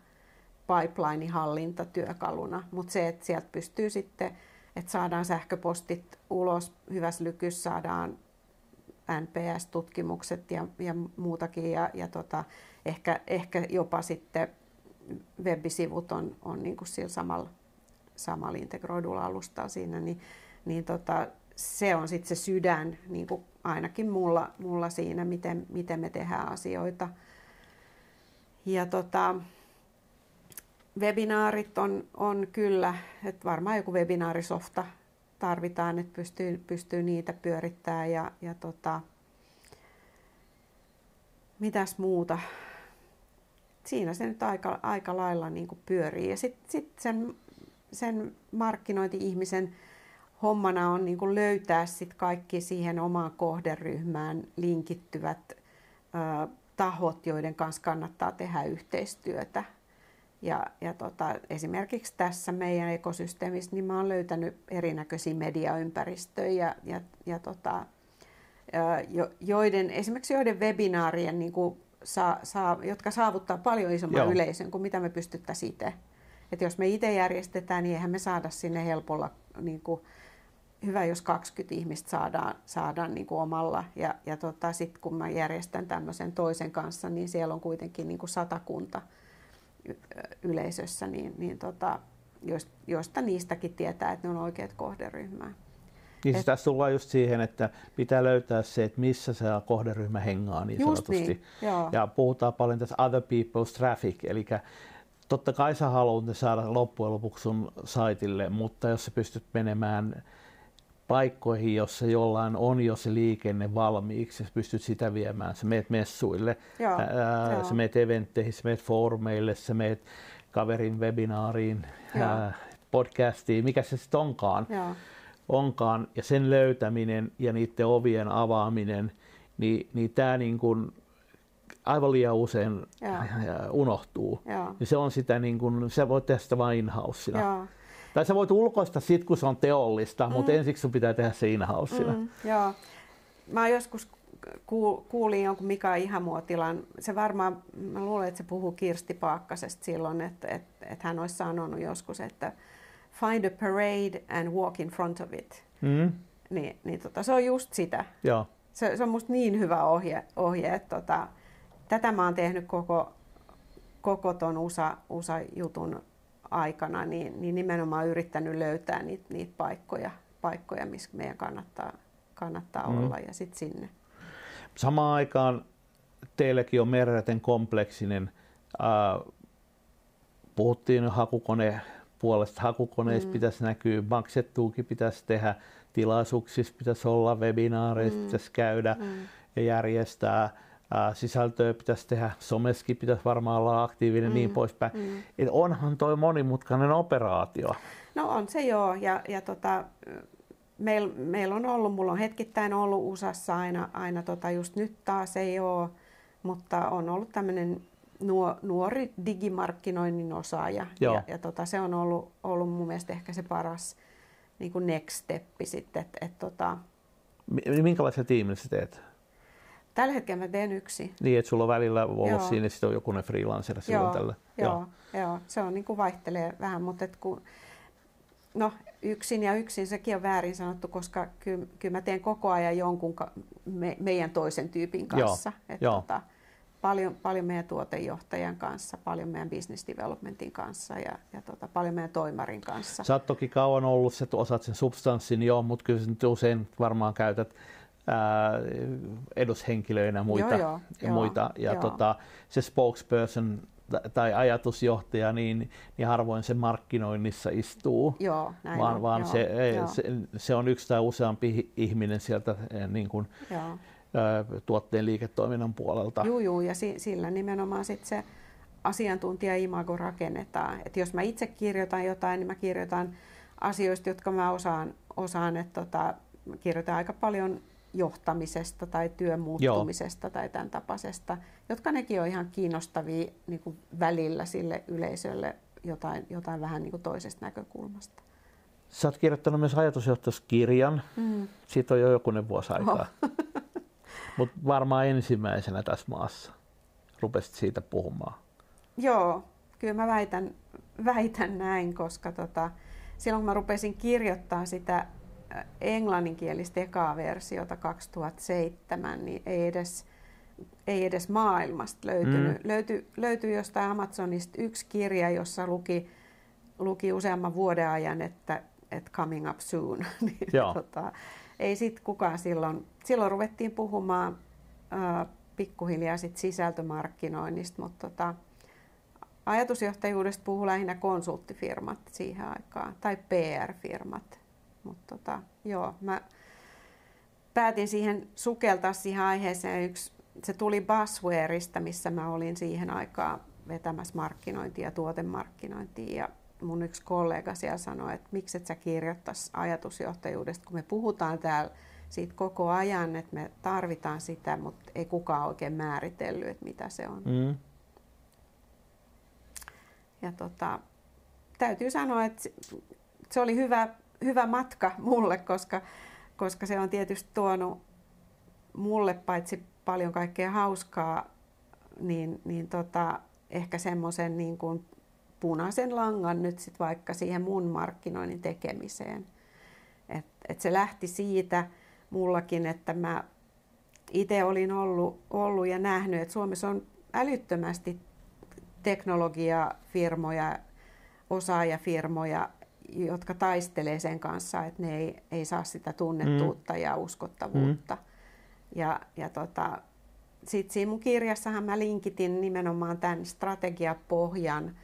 pipeline-hallintatyökaluna. Mutta se, että sieltä pystyy sitten, että saadaan sähköpostit ulos hyvässä lykyssä, saadaan NPS-tutkimukset ja, ja muutakin ja, ja tota, ehkä, ehkä jopa sitten webisivut on, on niin kuin sillä samalla samalla integroidulla alustalla siinä, niin, niin tota, se on sitten se sydän niin kuin ainakin mulla, mulla siinä, miten, miten me tehdään asioita. Ja tota, webinaarit on, on kyllä, että varmaan joku webinaarisofta tarvitaan, että pystyy, pystyy niitä pyörittämään ja, ja tota, mitäs muuta. Siinä se nyt aika, aika lailla niin kuin pyörii. Ja sitten sit sen sen markkinointi-ihmisen hommana on niin kuin löytää sit kaikki siihen omaan kohderyhmään linkittyvät ö, tahot, joiden kanssa kannattaa tehdä yhteistyötä. Ja, ja tota, esimerkiksi tässä meidän ekosysteemissä niin mä olen löytänyt erinäköisiä mediaympäristöjä, ja, ja, ja tota, jo, joiden, esimerkiksi joiden webinaarien, niin kuin saa, saa, jotka saavuttaa paljon isomman Joo. yleisön kuin mitä me pystyttäisiin itse että jos me itse järjestetään, niin eihän me saada sinne helpolla, niin kuin, hyvä jos 20 ihmistä saadaan, saadaan niin kuin omalla. Ja, ja tota, sitten kun mä järjestän tämmöisen toisen kanssa, niin siellä on kuitenkin niin kuin satakunta yleisössä, niin, niin tota, joista niistäkin tietää, että ne on oikeat kohderyhmää. Niin siis tässä tullaan just siihen, että pitää löytää se, että missä se kohderyhmä hengaa niin sanotusti. Niin, ja puhutaan paljon tästä other people's traffic, eli totta kai sä haluat ne saada loppujen lopuksi sun saitille, mutta jos sä pystyt menemään paikkoihin, jossa jollain on jo se liikenne valmiiksi, sä pystyt sitä viemään. Sä meet messuille, Joo, ää, joo. sä meet eventteihin, sä meet foorumeille, sä meet kaverin webinaariin, Joo. ää, podcastiin, mikä se sitten onkaan, Joo. onkaan. Ja sen löytäminen ja niiden ovien avaaminen, niin, niin tämä niin kuin aivan liian usein Joo. ää, unohtuu. Joo. Ja se on sitä, niin kuin, sä voit tehdä sitä vain. Joo. Tai sä voit ulkoista sit, kun se on teollista, mm. mutta ensiksi sun pitää tehdä se in-housena. Mm, joo. Mä joskus kuul- kuulin jonkun Mika Ihamuotilan, se varmaan, mä luulen, että se puhuu Kirsti Paakkasesta silloin, että, että, että hän olisi sanonut joskus, että find a parade and walk in front of it. Mm. Niin, niin tota, se on just sitä. Joo. Se, se on musta niin hyvä ohje, ohje että tota, tätä mä oon tehnyt koko, koko ton USA, USA-jutun aikana, niin, niin nimenomaan yrittänyt löytää niitä, niitä paikkoja, paikkoja, missä meidän kannattaa, kannattaa Mm. olla ja sitten sinne. Samaan aikaan teilläkin on merreten kompleksinen. Ää, puhuttiin hakukone puolesta. Hakukoneissa mm. pitäisi näkyä, maksettuukin pitäisi tehdä, tilaisuuksissa pitäisi olla, webinaareissa mm. pitäisi käydä Mm. ja järjestää. Ää, sisältöä pitäisi tehdä, someskin pitäisi varmaan olla aktiivinen mm. niin poispäin. Mm. Et onhan toi monimutkainen operaatio. No on se joo, ja, ja tota, meillä meil on ollut, mulla on hetkittäin ollut USAssa aina, aina tota, just nyt taas ei ole, mutta on ollut tämmöinen nuo, nuori digimarkkinoinnin osaaja, Joo. ja, ja tota, se on ollut, ollut mun mielestä ehkä se paras niin kuin next steppi sitten, että et, tota, Mi- Minkälaisia tiimillä sä teet? Tällä hetkellä mä teen yksi. Niin, että sulla on välillä ollut Joo. siinä, sitten on jokunen freelancer silloin Joo, tällä. Joo, joo, se on niin kuin vaihtelee vähän, mutta et kun, no yksin ja yksin, sekin on väärin sanottu, koska kyllä, kyllä mä teen koko ajan jonkun ka, me, meidän toisen tyypin Joo, kanssa. Et joo. Tota, paljon, paljon meidän tuotejohtajan kanssa, paljon meidän business developmentin kanssa ja, ja tota, paljon meidän toimarin kanssa. Sä oot toki kauan ollut, sä osaat sen substanssin jo, mutta kyllä sä nyt usein varmaan käytät ää, edushenkilöinä muita. Joo, joo, ja, joo, muita. ja joo. tota, se spokesperson tai ajatusjohtaja, niin, niin harvoin se markkinoinnissa istuu. Joo, näin vaan on, vaan joo, se, joo, se, se, on yksi tai useampi ihminen sieltä eh, niin kuin, joo. tuotteen liiketoiminnan puolelta. Juu, juu, ja si, sillä nimenomaan sit se asiantuntija-imago rakennetaan. Et jos mä itse kirjoitan jotain, niin mä kirjoitan asioista, jotka mä osaan, osaan että tota, mä kirjoitan aika paljon johtamisesta tai työn muuttumisesta Joo. tai tämän tapaisesta, jotka nekin on ihan kiinnostavia niin kuin välillä sille yleisölle jotain, jotain vähän niin kuin toisesta näkökulmasta. Sä oot kirjoittanut myös ajatusjohtoskirjan. Mm. Siitä on jo jokunen vuosi aikaa. Oh. Mutta varmaan ensimmäisenä tässä maassa rupesit siitä puhumaan. Joo, kyllä mä väitän, väitän näin, koska tota, silloin kun mä rupesin kirjoittaa sitä englanninkielistä ekaa versiota 2007, niin ei edes, ei edes maailmasta löytynyt. Mm. Löytyi, löytyi jostain Amazonista yksi kirja, jossa luki, luki useamman vuoden ajan, että, että coming up soon. niin, tota, ei sit kukaan silloin, silloin ruvettiin puhumaan ää, pikkuhiljaa sit sisältömarkkinoinnista, mutta tota, ajatusjohtajuudesta puhuu lähinnä konsulttifirmat siihen aikaan, tai PR-firmat. Mutta tota, joo, mä päätin siihen sukeltaa siihen aiheeseen. Yksi, se tuli Buzzwareista, missä mä olin siihen aikaan vetämässä markkinointia ja tuotemarkkinointia. Ja mun yksi kollega siellä sanoi, että miksi et sä kirjoittaisi ajatusjohtajuudesta, kun me puhutaan täällä siitä koko ajan, että me tarvitaan sitä, mutta ei kukaan oikein määritellyt, että mitä se on. Mm. Ja tota, täytyy sanoa, että se- se oli hyvä, hyvä matka mulle, koska, koska se on tietysti tuonut mulle paitsi paljon kaikkea hauskaa, niin, niin tota, ehkä semmoisen niin kuin punaisen langan nyt sit vaikka siihen mun markkinoinnin tekemiseen. Et, et se lähti siitä mullakin, että mä itse olin ollut, ollut ja nähnyt, että Suomessa on älyttömästi teknologiafirmoja, osaajafirmoja, jotka taistelee sen kanssa, että ne ei, ei saa sitä tunnettuutta mm. ja uskottavuutta. Mm. Ja, ja tota, sitten siinä mun kirjassahan mä linkitin nimenomaan tämän strategiapohjan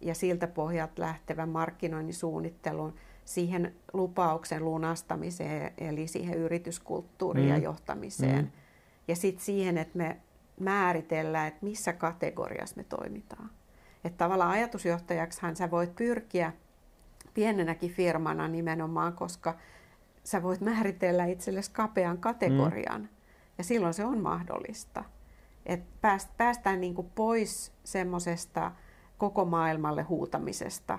ja siltä pohjalta lähtevän markkinoinnin suunnittelun siihen lupauksen lunastamiseen, eli siihen yrityskulttuuriin mm. ja johtamiseen. Mm. Ja sitten siihen, että me määritellään, että missä kategoriassa me toimitaan. Että tavallaan ajatusjohtajaksihan sä voit pyrkiä pienenäkin firmana nimenomaan, koska sä voit määritellä itsellesi kapean kategorian. Mm. Ja silloin se on mahdollista. Että päästään niin kuin pois semmoisesta koko maailmalle huutamisesta,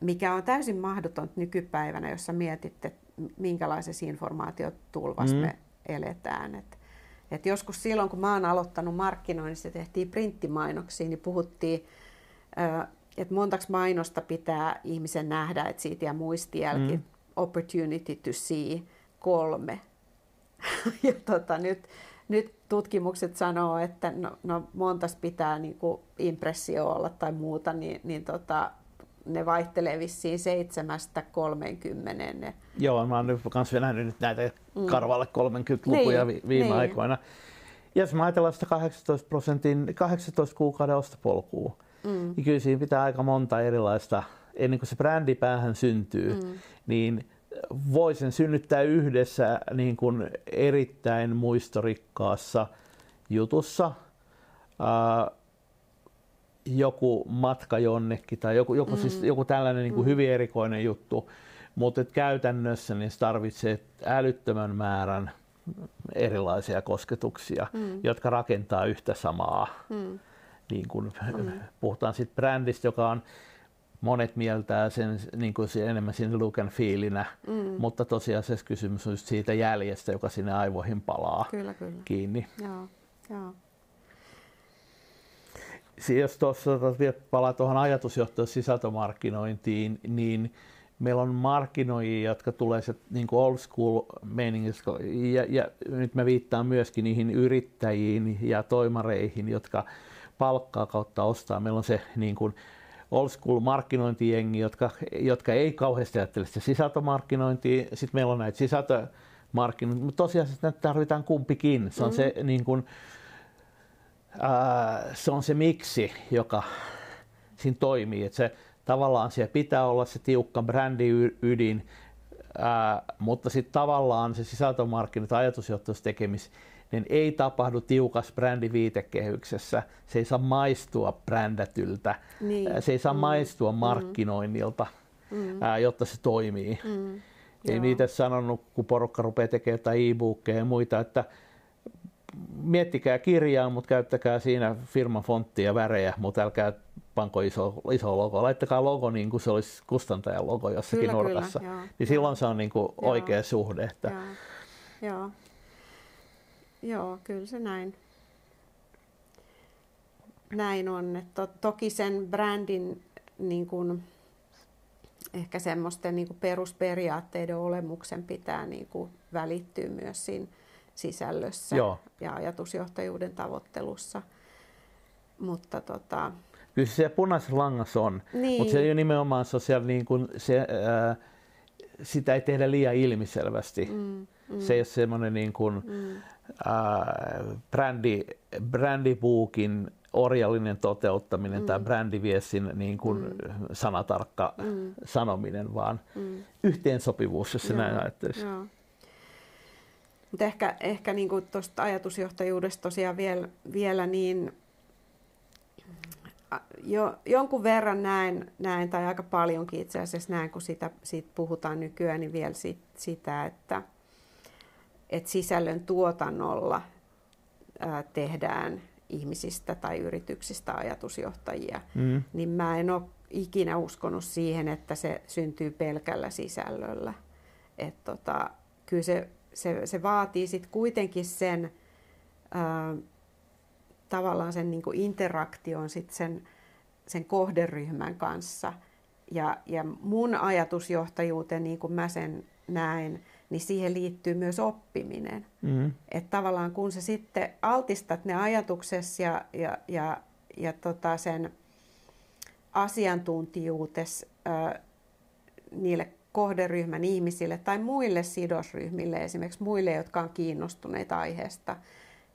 mikä on täysin mahdotonta nykypäivänä, jos sä mietit, että minkälaisessa informaatiotulvassa mm. me eletään. Et, et joskus silloin, kun mä oon aloittanut markkinoinnissa ja tehtiin printtimainoksia, niin puhuttiin, että montaks mainosta pitää ihmisen nähdä, että siitä ja muistijälki, mm. opportunity to see, kolme. ja tota, nyt, nyt tutkimukset sanoo, että no, no montas pitää niin kuin impressio olla tai muuta, niin, niin tota, ne vaihtelee vissiin 7-30. Joo, mä oon nyt kanssa nähnyt nyt näitä mm. karvalle 30-lukuja niin, viime niin. aikoina. Ja jos mä ajatellaan sitä 18, prosentin, 18 kuukauden ostopolkua, mm. niin kyllä siinä pitää aika monta erilaista, ennen kuin se brändi päähän syntyy, mm. niin voisin synnyttää yhdessä niin kuin erittäin muistorikkaassa jutussa. Ää, joku matka jonnekin tai joku, joku, siis mm. siis, joku tällainen niin kuin mm. hyvin erikoinen juttu, mutta käytännössä niin se tarvitsee älyttömän määrän erilaisia kosketuksia, mm. jotka rakentaa yhtä samaa. Mm. Niin kun mm. puhutaan sitten brändistä, joka on monet mieltää sen niin kuin enemmän siinä look and feelinä, mm. mutta tosiasiassa kysymys on just siitä jäljestä, joka sinne aivoihin palaa kyllä, kyllä. kiinni. Joo, joo jos tuossa palaa tuohon ajatusjohtoon sisältömarkkinointiin, niin meillä on markkinoijia, jotka tulee se niin kuin old school meiningistä, ja, ja nyt mä viittaan myöskin niihin yrittäjiin ja toimareihin, jotka palkkaa kautta ostaa. Meillä on se niin kuin old school markkinointijengi, jotka, jotka ei kauheasti ajattele sitä sisältömarkkinointia. Sitten meillä on näitä sisältömarkkinointia, mutta tosiaan tarvitaan kumpikin. Se on mm. se niin kuin, ää, se on se miksi, joka siinä toimii. Että se, tavallaan siellä pitää olla se tiukka brändiydin, ää, mutta sitten tavallaan se sisältömarkkinat ajatusjohtoista tekemis, niin ei tapahdu tiukas brändiviitekehyksessä. Se ei saa maistua brändätyltä, niin. se ei saa mm. maistua mm. markkinoinnilta, mm. ää, jotta se toimii. Mm. Ei niitä sanonut, kun porukka rupeaa tekemään jotain e-bookkeja ja muita, että miettikää kirjaa, mutta käyttäkää siinä firman fonttia ja värejä, mutta älkää panko iso, iso logo. Laittakaa logo niin kuin se olisi kustantajan logo jossakin kyllä, nurkassa. Kyllä, joo, niin silloin se on niin kuin oikea suhde. Että... Joo. Joo. Joo, kyllä se näin. Näin on. Että to, toki sen brändin niin kuin, ehkä semmoisten niin perusperiaatteiden olemuksen pitää niin kuin välittyä myös siinä sisällössä Joo. ja ajatusjohtajuuden tavoittelussa. Mutta tota... Kyllä se punaisessa langassa on, niin. mutta se ei ole nimenomaan sosiaali, niin kuin se, ää, sitä ei tehdä liian ilmiselvästi. Mm, mm. Se ei ole semmoinen niin kuin, mm. Brändi, brändipuukin orjallinen toteuttaminen mm. tai brändiviestin niin kuin mm. sanatarkka mm. sanominen, vaan mm. yhteensopivuus, jos se näin ajattelisi. Joo. Mutta ehkä, ehkä niin tuosta ajatusjohtajuudesta tosiaan vielä, vielä niin jo, jonkun verran näen, näen, tai aika paljonkin itse asiassa näen, kun sitä, siitä puhutaan nykyään, niin vielä sit, sitä, että, että sisällön tuotannolla ää, tehdään ihmisistä tai yrityksistä ajatusjohtajia, mm. niin mä en ole ikinä uskonut siihen, että se syntyy pelkällä sisällöllä. Et tota, kyllä se se, se vaatii sitten kuitenkin sen ää, tavallaan sen niin interaktion sit sen, sen kohderyhmän kanssa. Ja, ja mun ajatusjohtajuuteen, niin kuin mä sen näen, niin siihen liittyy myös oppiminen. Mm. Että tavallaan kun sä sitten altistat ne ajatuksessa ja, ja, ja, ja tota sen asiantuntijuutes ää, niille kohderyhmän ihmisille tai muille sidosryhmille, esimerkiksi muille, jotka on kiinnostuneita aiheesta,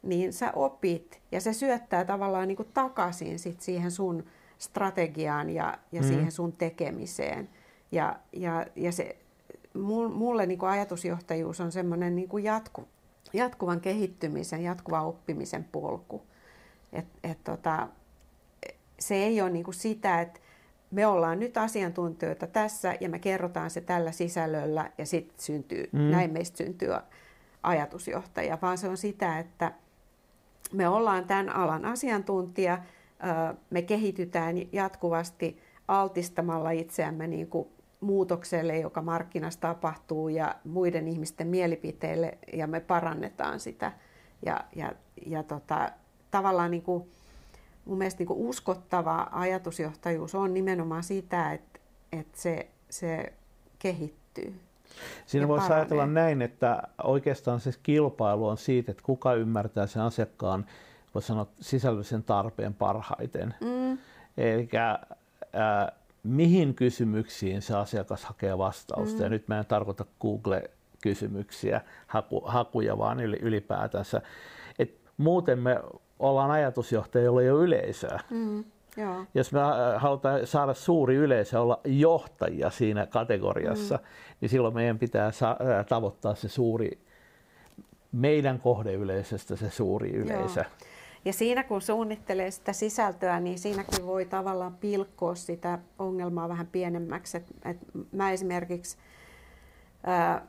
niin sä opit ja se syöttää tavallaan niin kuin takaisin sit siihen sun strategiaan ja, ja mm. siihen sun tekemiseen. Ja, ja, ja se, mulle niin kuin ajatusjohtajuus on semmoinen niin kuin jatku, jatkuvan kehittymisen, jatkuvan oppimisen polku. Et, et tota, se ei ole niin kuin sitä, että me ollaan nyt asiantuntijoita tässä ja me kerrotaan se tällä sisällöllä ja sitten syntyy, mm. näin meistä syntyy ajatusjohtaja, vaan se on sitä, että me ollaan tämän alan asiantuntija, me kehitytään jatkuvasti altistamalla itseämme niin kuin muutokselle, joka markkinassa tapahtuu ja muiden ihmisten mielipiteille ja me parannetaan sitä. Ja, ja, ja tota, tavallaan niin kuin, mun mielestä niin kuin uskottava ajatusjohtajuus on nimenomaan sitä, että, että se, se kehittyy. Siinä voisi ajatella näin, että oikeastaan se kilpailu on siitä, että kuka ymmärtää sen asiakkaan, voisi sanoa, sisällöllisen tarpeen parhaiten. Mm. Eli äh, mihin kysymyksiin se asiakas hakee vastausta. Mm. Ja nyt mä en tarkoita Google-kysymyksiä, haku, hakuja, vaan ylipäätänsä. Et muuten me ollaan ajatusjohtajia, jolla ei ole yleisöä. Mm. Joo. Jos me äh, halutaan saada suuri yleisö olla johtajia siinä kategoriassa, mm. niin silloin meidän pitää sa- äh, tavoittaa se suuri, meidän kohdeyleisöstä se suuri yleisö. Joo. Ja siinä kun suunnittelee sitä sisältöä, niin siinäkin voi tavallaan pilkkoa sitä ongelmaa vähän pienemmäksi. Et, et mä esimerkiksi, ää,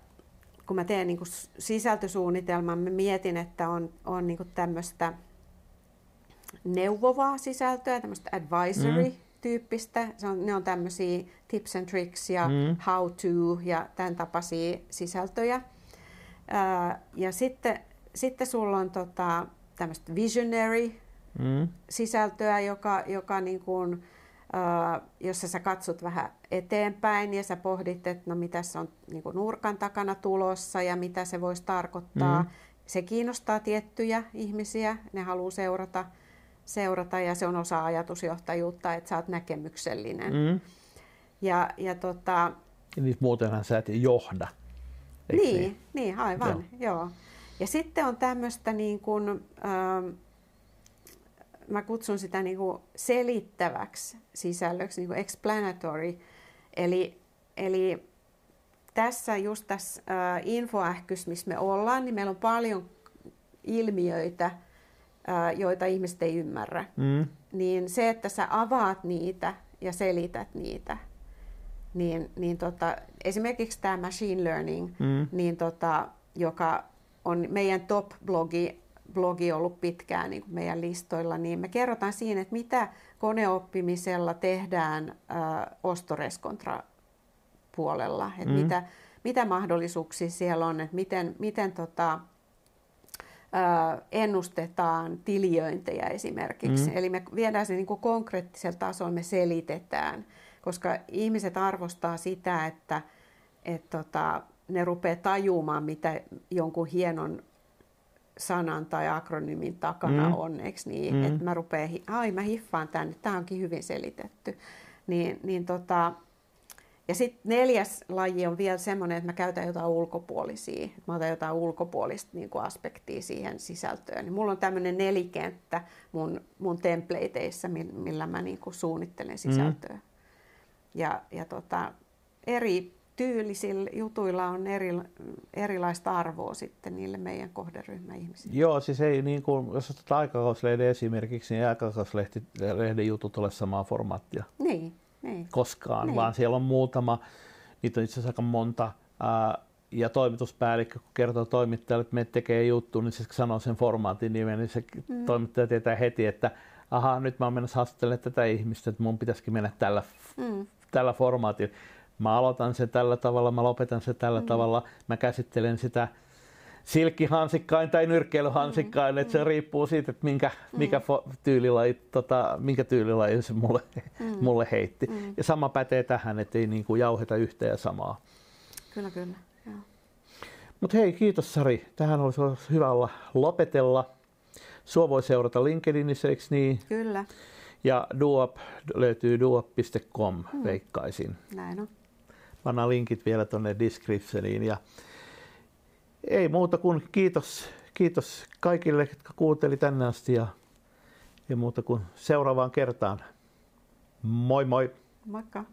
kun mä teen niin sisältösuunnitelman, mä mietin, että on, on niin tämmöistä neuvovaa sisältöä, tämmöistä advisory-tyyppistä. Se on, ne on tämmöisiä tips and tricks ja mm. how to ja tämän tapaisia sisältöjä. Ää, ja sitten, sitten sulla on tota, tämmöistä visionary mm. sisältöä, joka, joka niin kuin, äh, jossa sä katsot vähän eteenpäin ja sä pohdit, että no mitä se on niin kuin nurkan takana tulossa ja mitä se voisi tarkoittaa. Mm. Se kiinnostaa tiettyjä ihmisiä, ne haluaa seurata, seurata ja se on osa ajatusjohtajuutta, että sä oot näkemyksellinen. Mm. Ja, ja tota, niin muutenhan sä et johda. Niin, niin, niin, aivan, joo. joo. Ja sitten on tämmöistä niin kuin, ähm, mä kutsun sitä niin kuin selittäväksi sisällöksi, niin kuin explanatory. Eli, eli tässä just tässä äh, infoähkys, missä me ollaan, niin meillä on paljon ilmiöitä, äh, joita ihmiset ei ymmärrä. Mm. Niin se, että sä avaat niitä ja selität niitä, niin, niin tota, esimerkiksi tämä machine learning, mm. niin tota, joka on meidän top-blogi blogi ollut pitkään niin kuin meidän listoilla, niin me kerrotaan siinä, että mitä koneoppimisella tehdään äh, ostoreskontra puolella, että mm. mitä, mitä mahdollisuuksia siellä on, että miten, miten tota, äh, ennustetaan tiliöintejä esimerkiksi. Mm. Eli me viedään se niin kuin konkreettisella tasolla, me selitetään, koska ihmiset arvostaa sitä, että et tota, ne rupeaa tajumaan, mitä jonkun hienon sanan tai akronymin takana mm. on, eikö niin? Mm. Että mä rupean, ai mä hiffaan tänne, tämä onkin hyvin selitetty. Niin, niin tota, ja sitten neljäs laji on vielä semmoinen, että mä käytän jotain ulkopuolisia. Mä otan jotain ulkopuolista niin kuin aspektia siihen sisältöön. Niin mulla on tämmöinen nelikenttä mun, mun templateissa, millä mä niin kuin suunnittelen sisältöä. Mm. Ja, ja tota, eri tyylisillä jutuilla on eri, erilaista arvoa sitten niille meidän kohderyhmäihmisille. Joo, siis ei niin kuin, jos otat aikakauslehden esimerkiksi, niin aikakauslehden jutut ole samaa formaattia. Niin, niin. Koskaan, niin. vaan siellä on muutama, niitä on itse asiassa aika monta, ää, ja toimituspäällikkö, kun kertoo toimittajalle, että me tekee juttu, niin se sanoo sen formaatin nimen, niin se mm. toimittaja tietää heti, että aha, nyt mä oon menossa haastattelemaan tätä ihmistä, että mun pitäisikin mennä tällä, mm. tällä formaatilla mä aloitan se tällä tavalla, mä lopetan se tällä mm. tavalla, mä käsittelen sitä silkkihansikkain tai nyrkkeilyhansikkain, mm. että se mm. riippuu siitä, että minkä, mm. mikä tyylilaji, tota, minkä tyylilaji se mulle, mm. mulle heitti. Mm. Ja sama pätee tähän, että ei niin kuin jauheta yhtä ja samaa. Kyllä, kyllä. Mutta hei, kiitos Sari. Tähän olisi hyvä olla lopetella. Sua voi seurata LinkedInissä, eikö niin? Kyllä. Ja Duop löytyy duop.com, hmm. veikkaisin. Näin on. Pannaan linkit vielä tuonne descriptioniin. Ja ei muuta kuin kiitos, kiitos kaikille, jotka kuunteli tänne asti ja, ja muuta kuin seuraavaan kertaan. Moi moi! Moikka!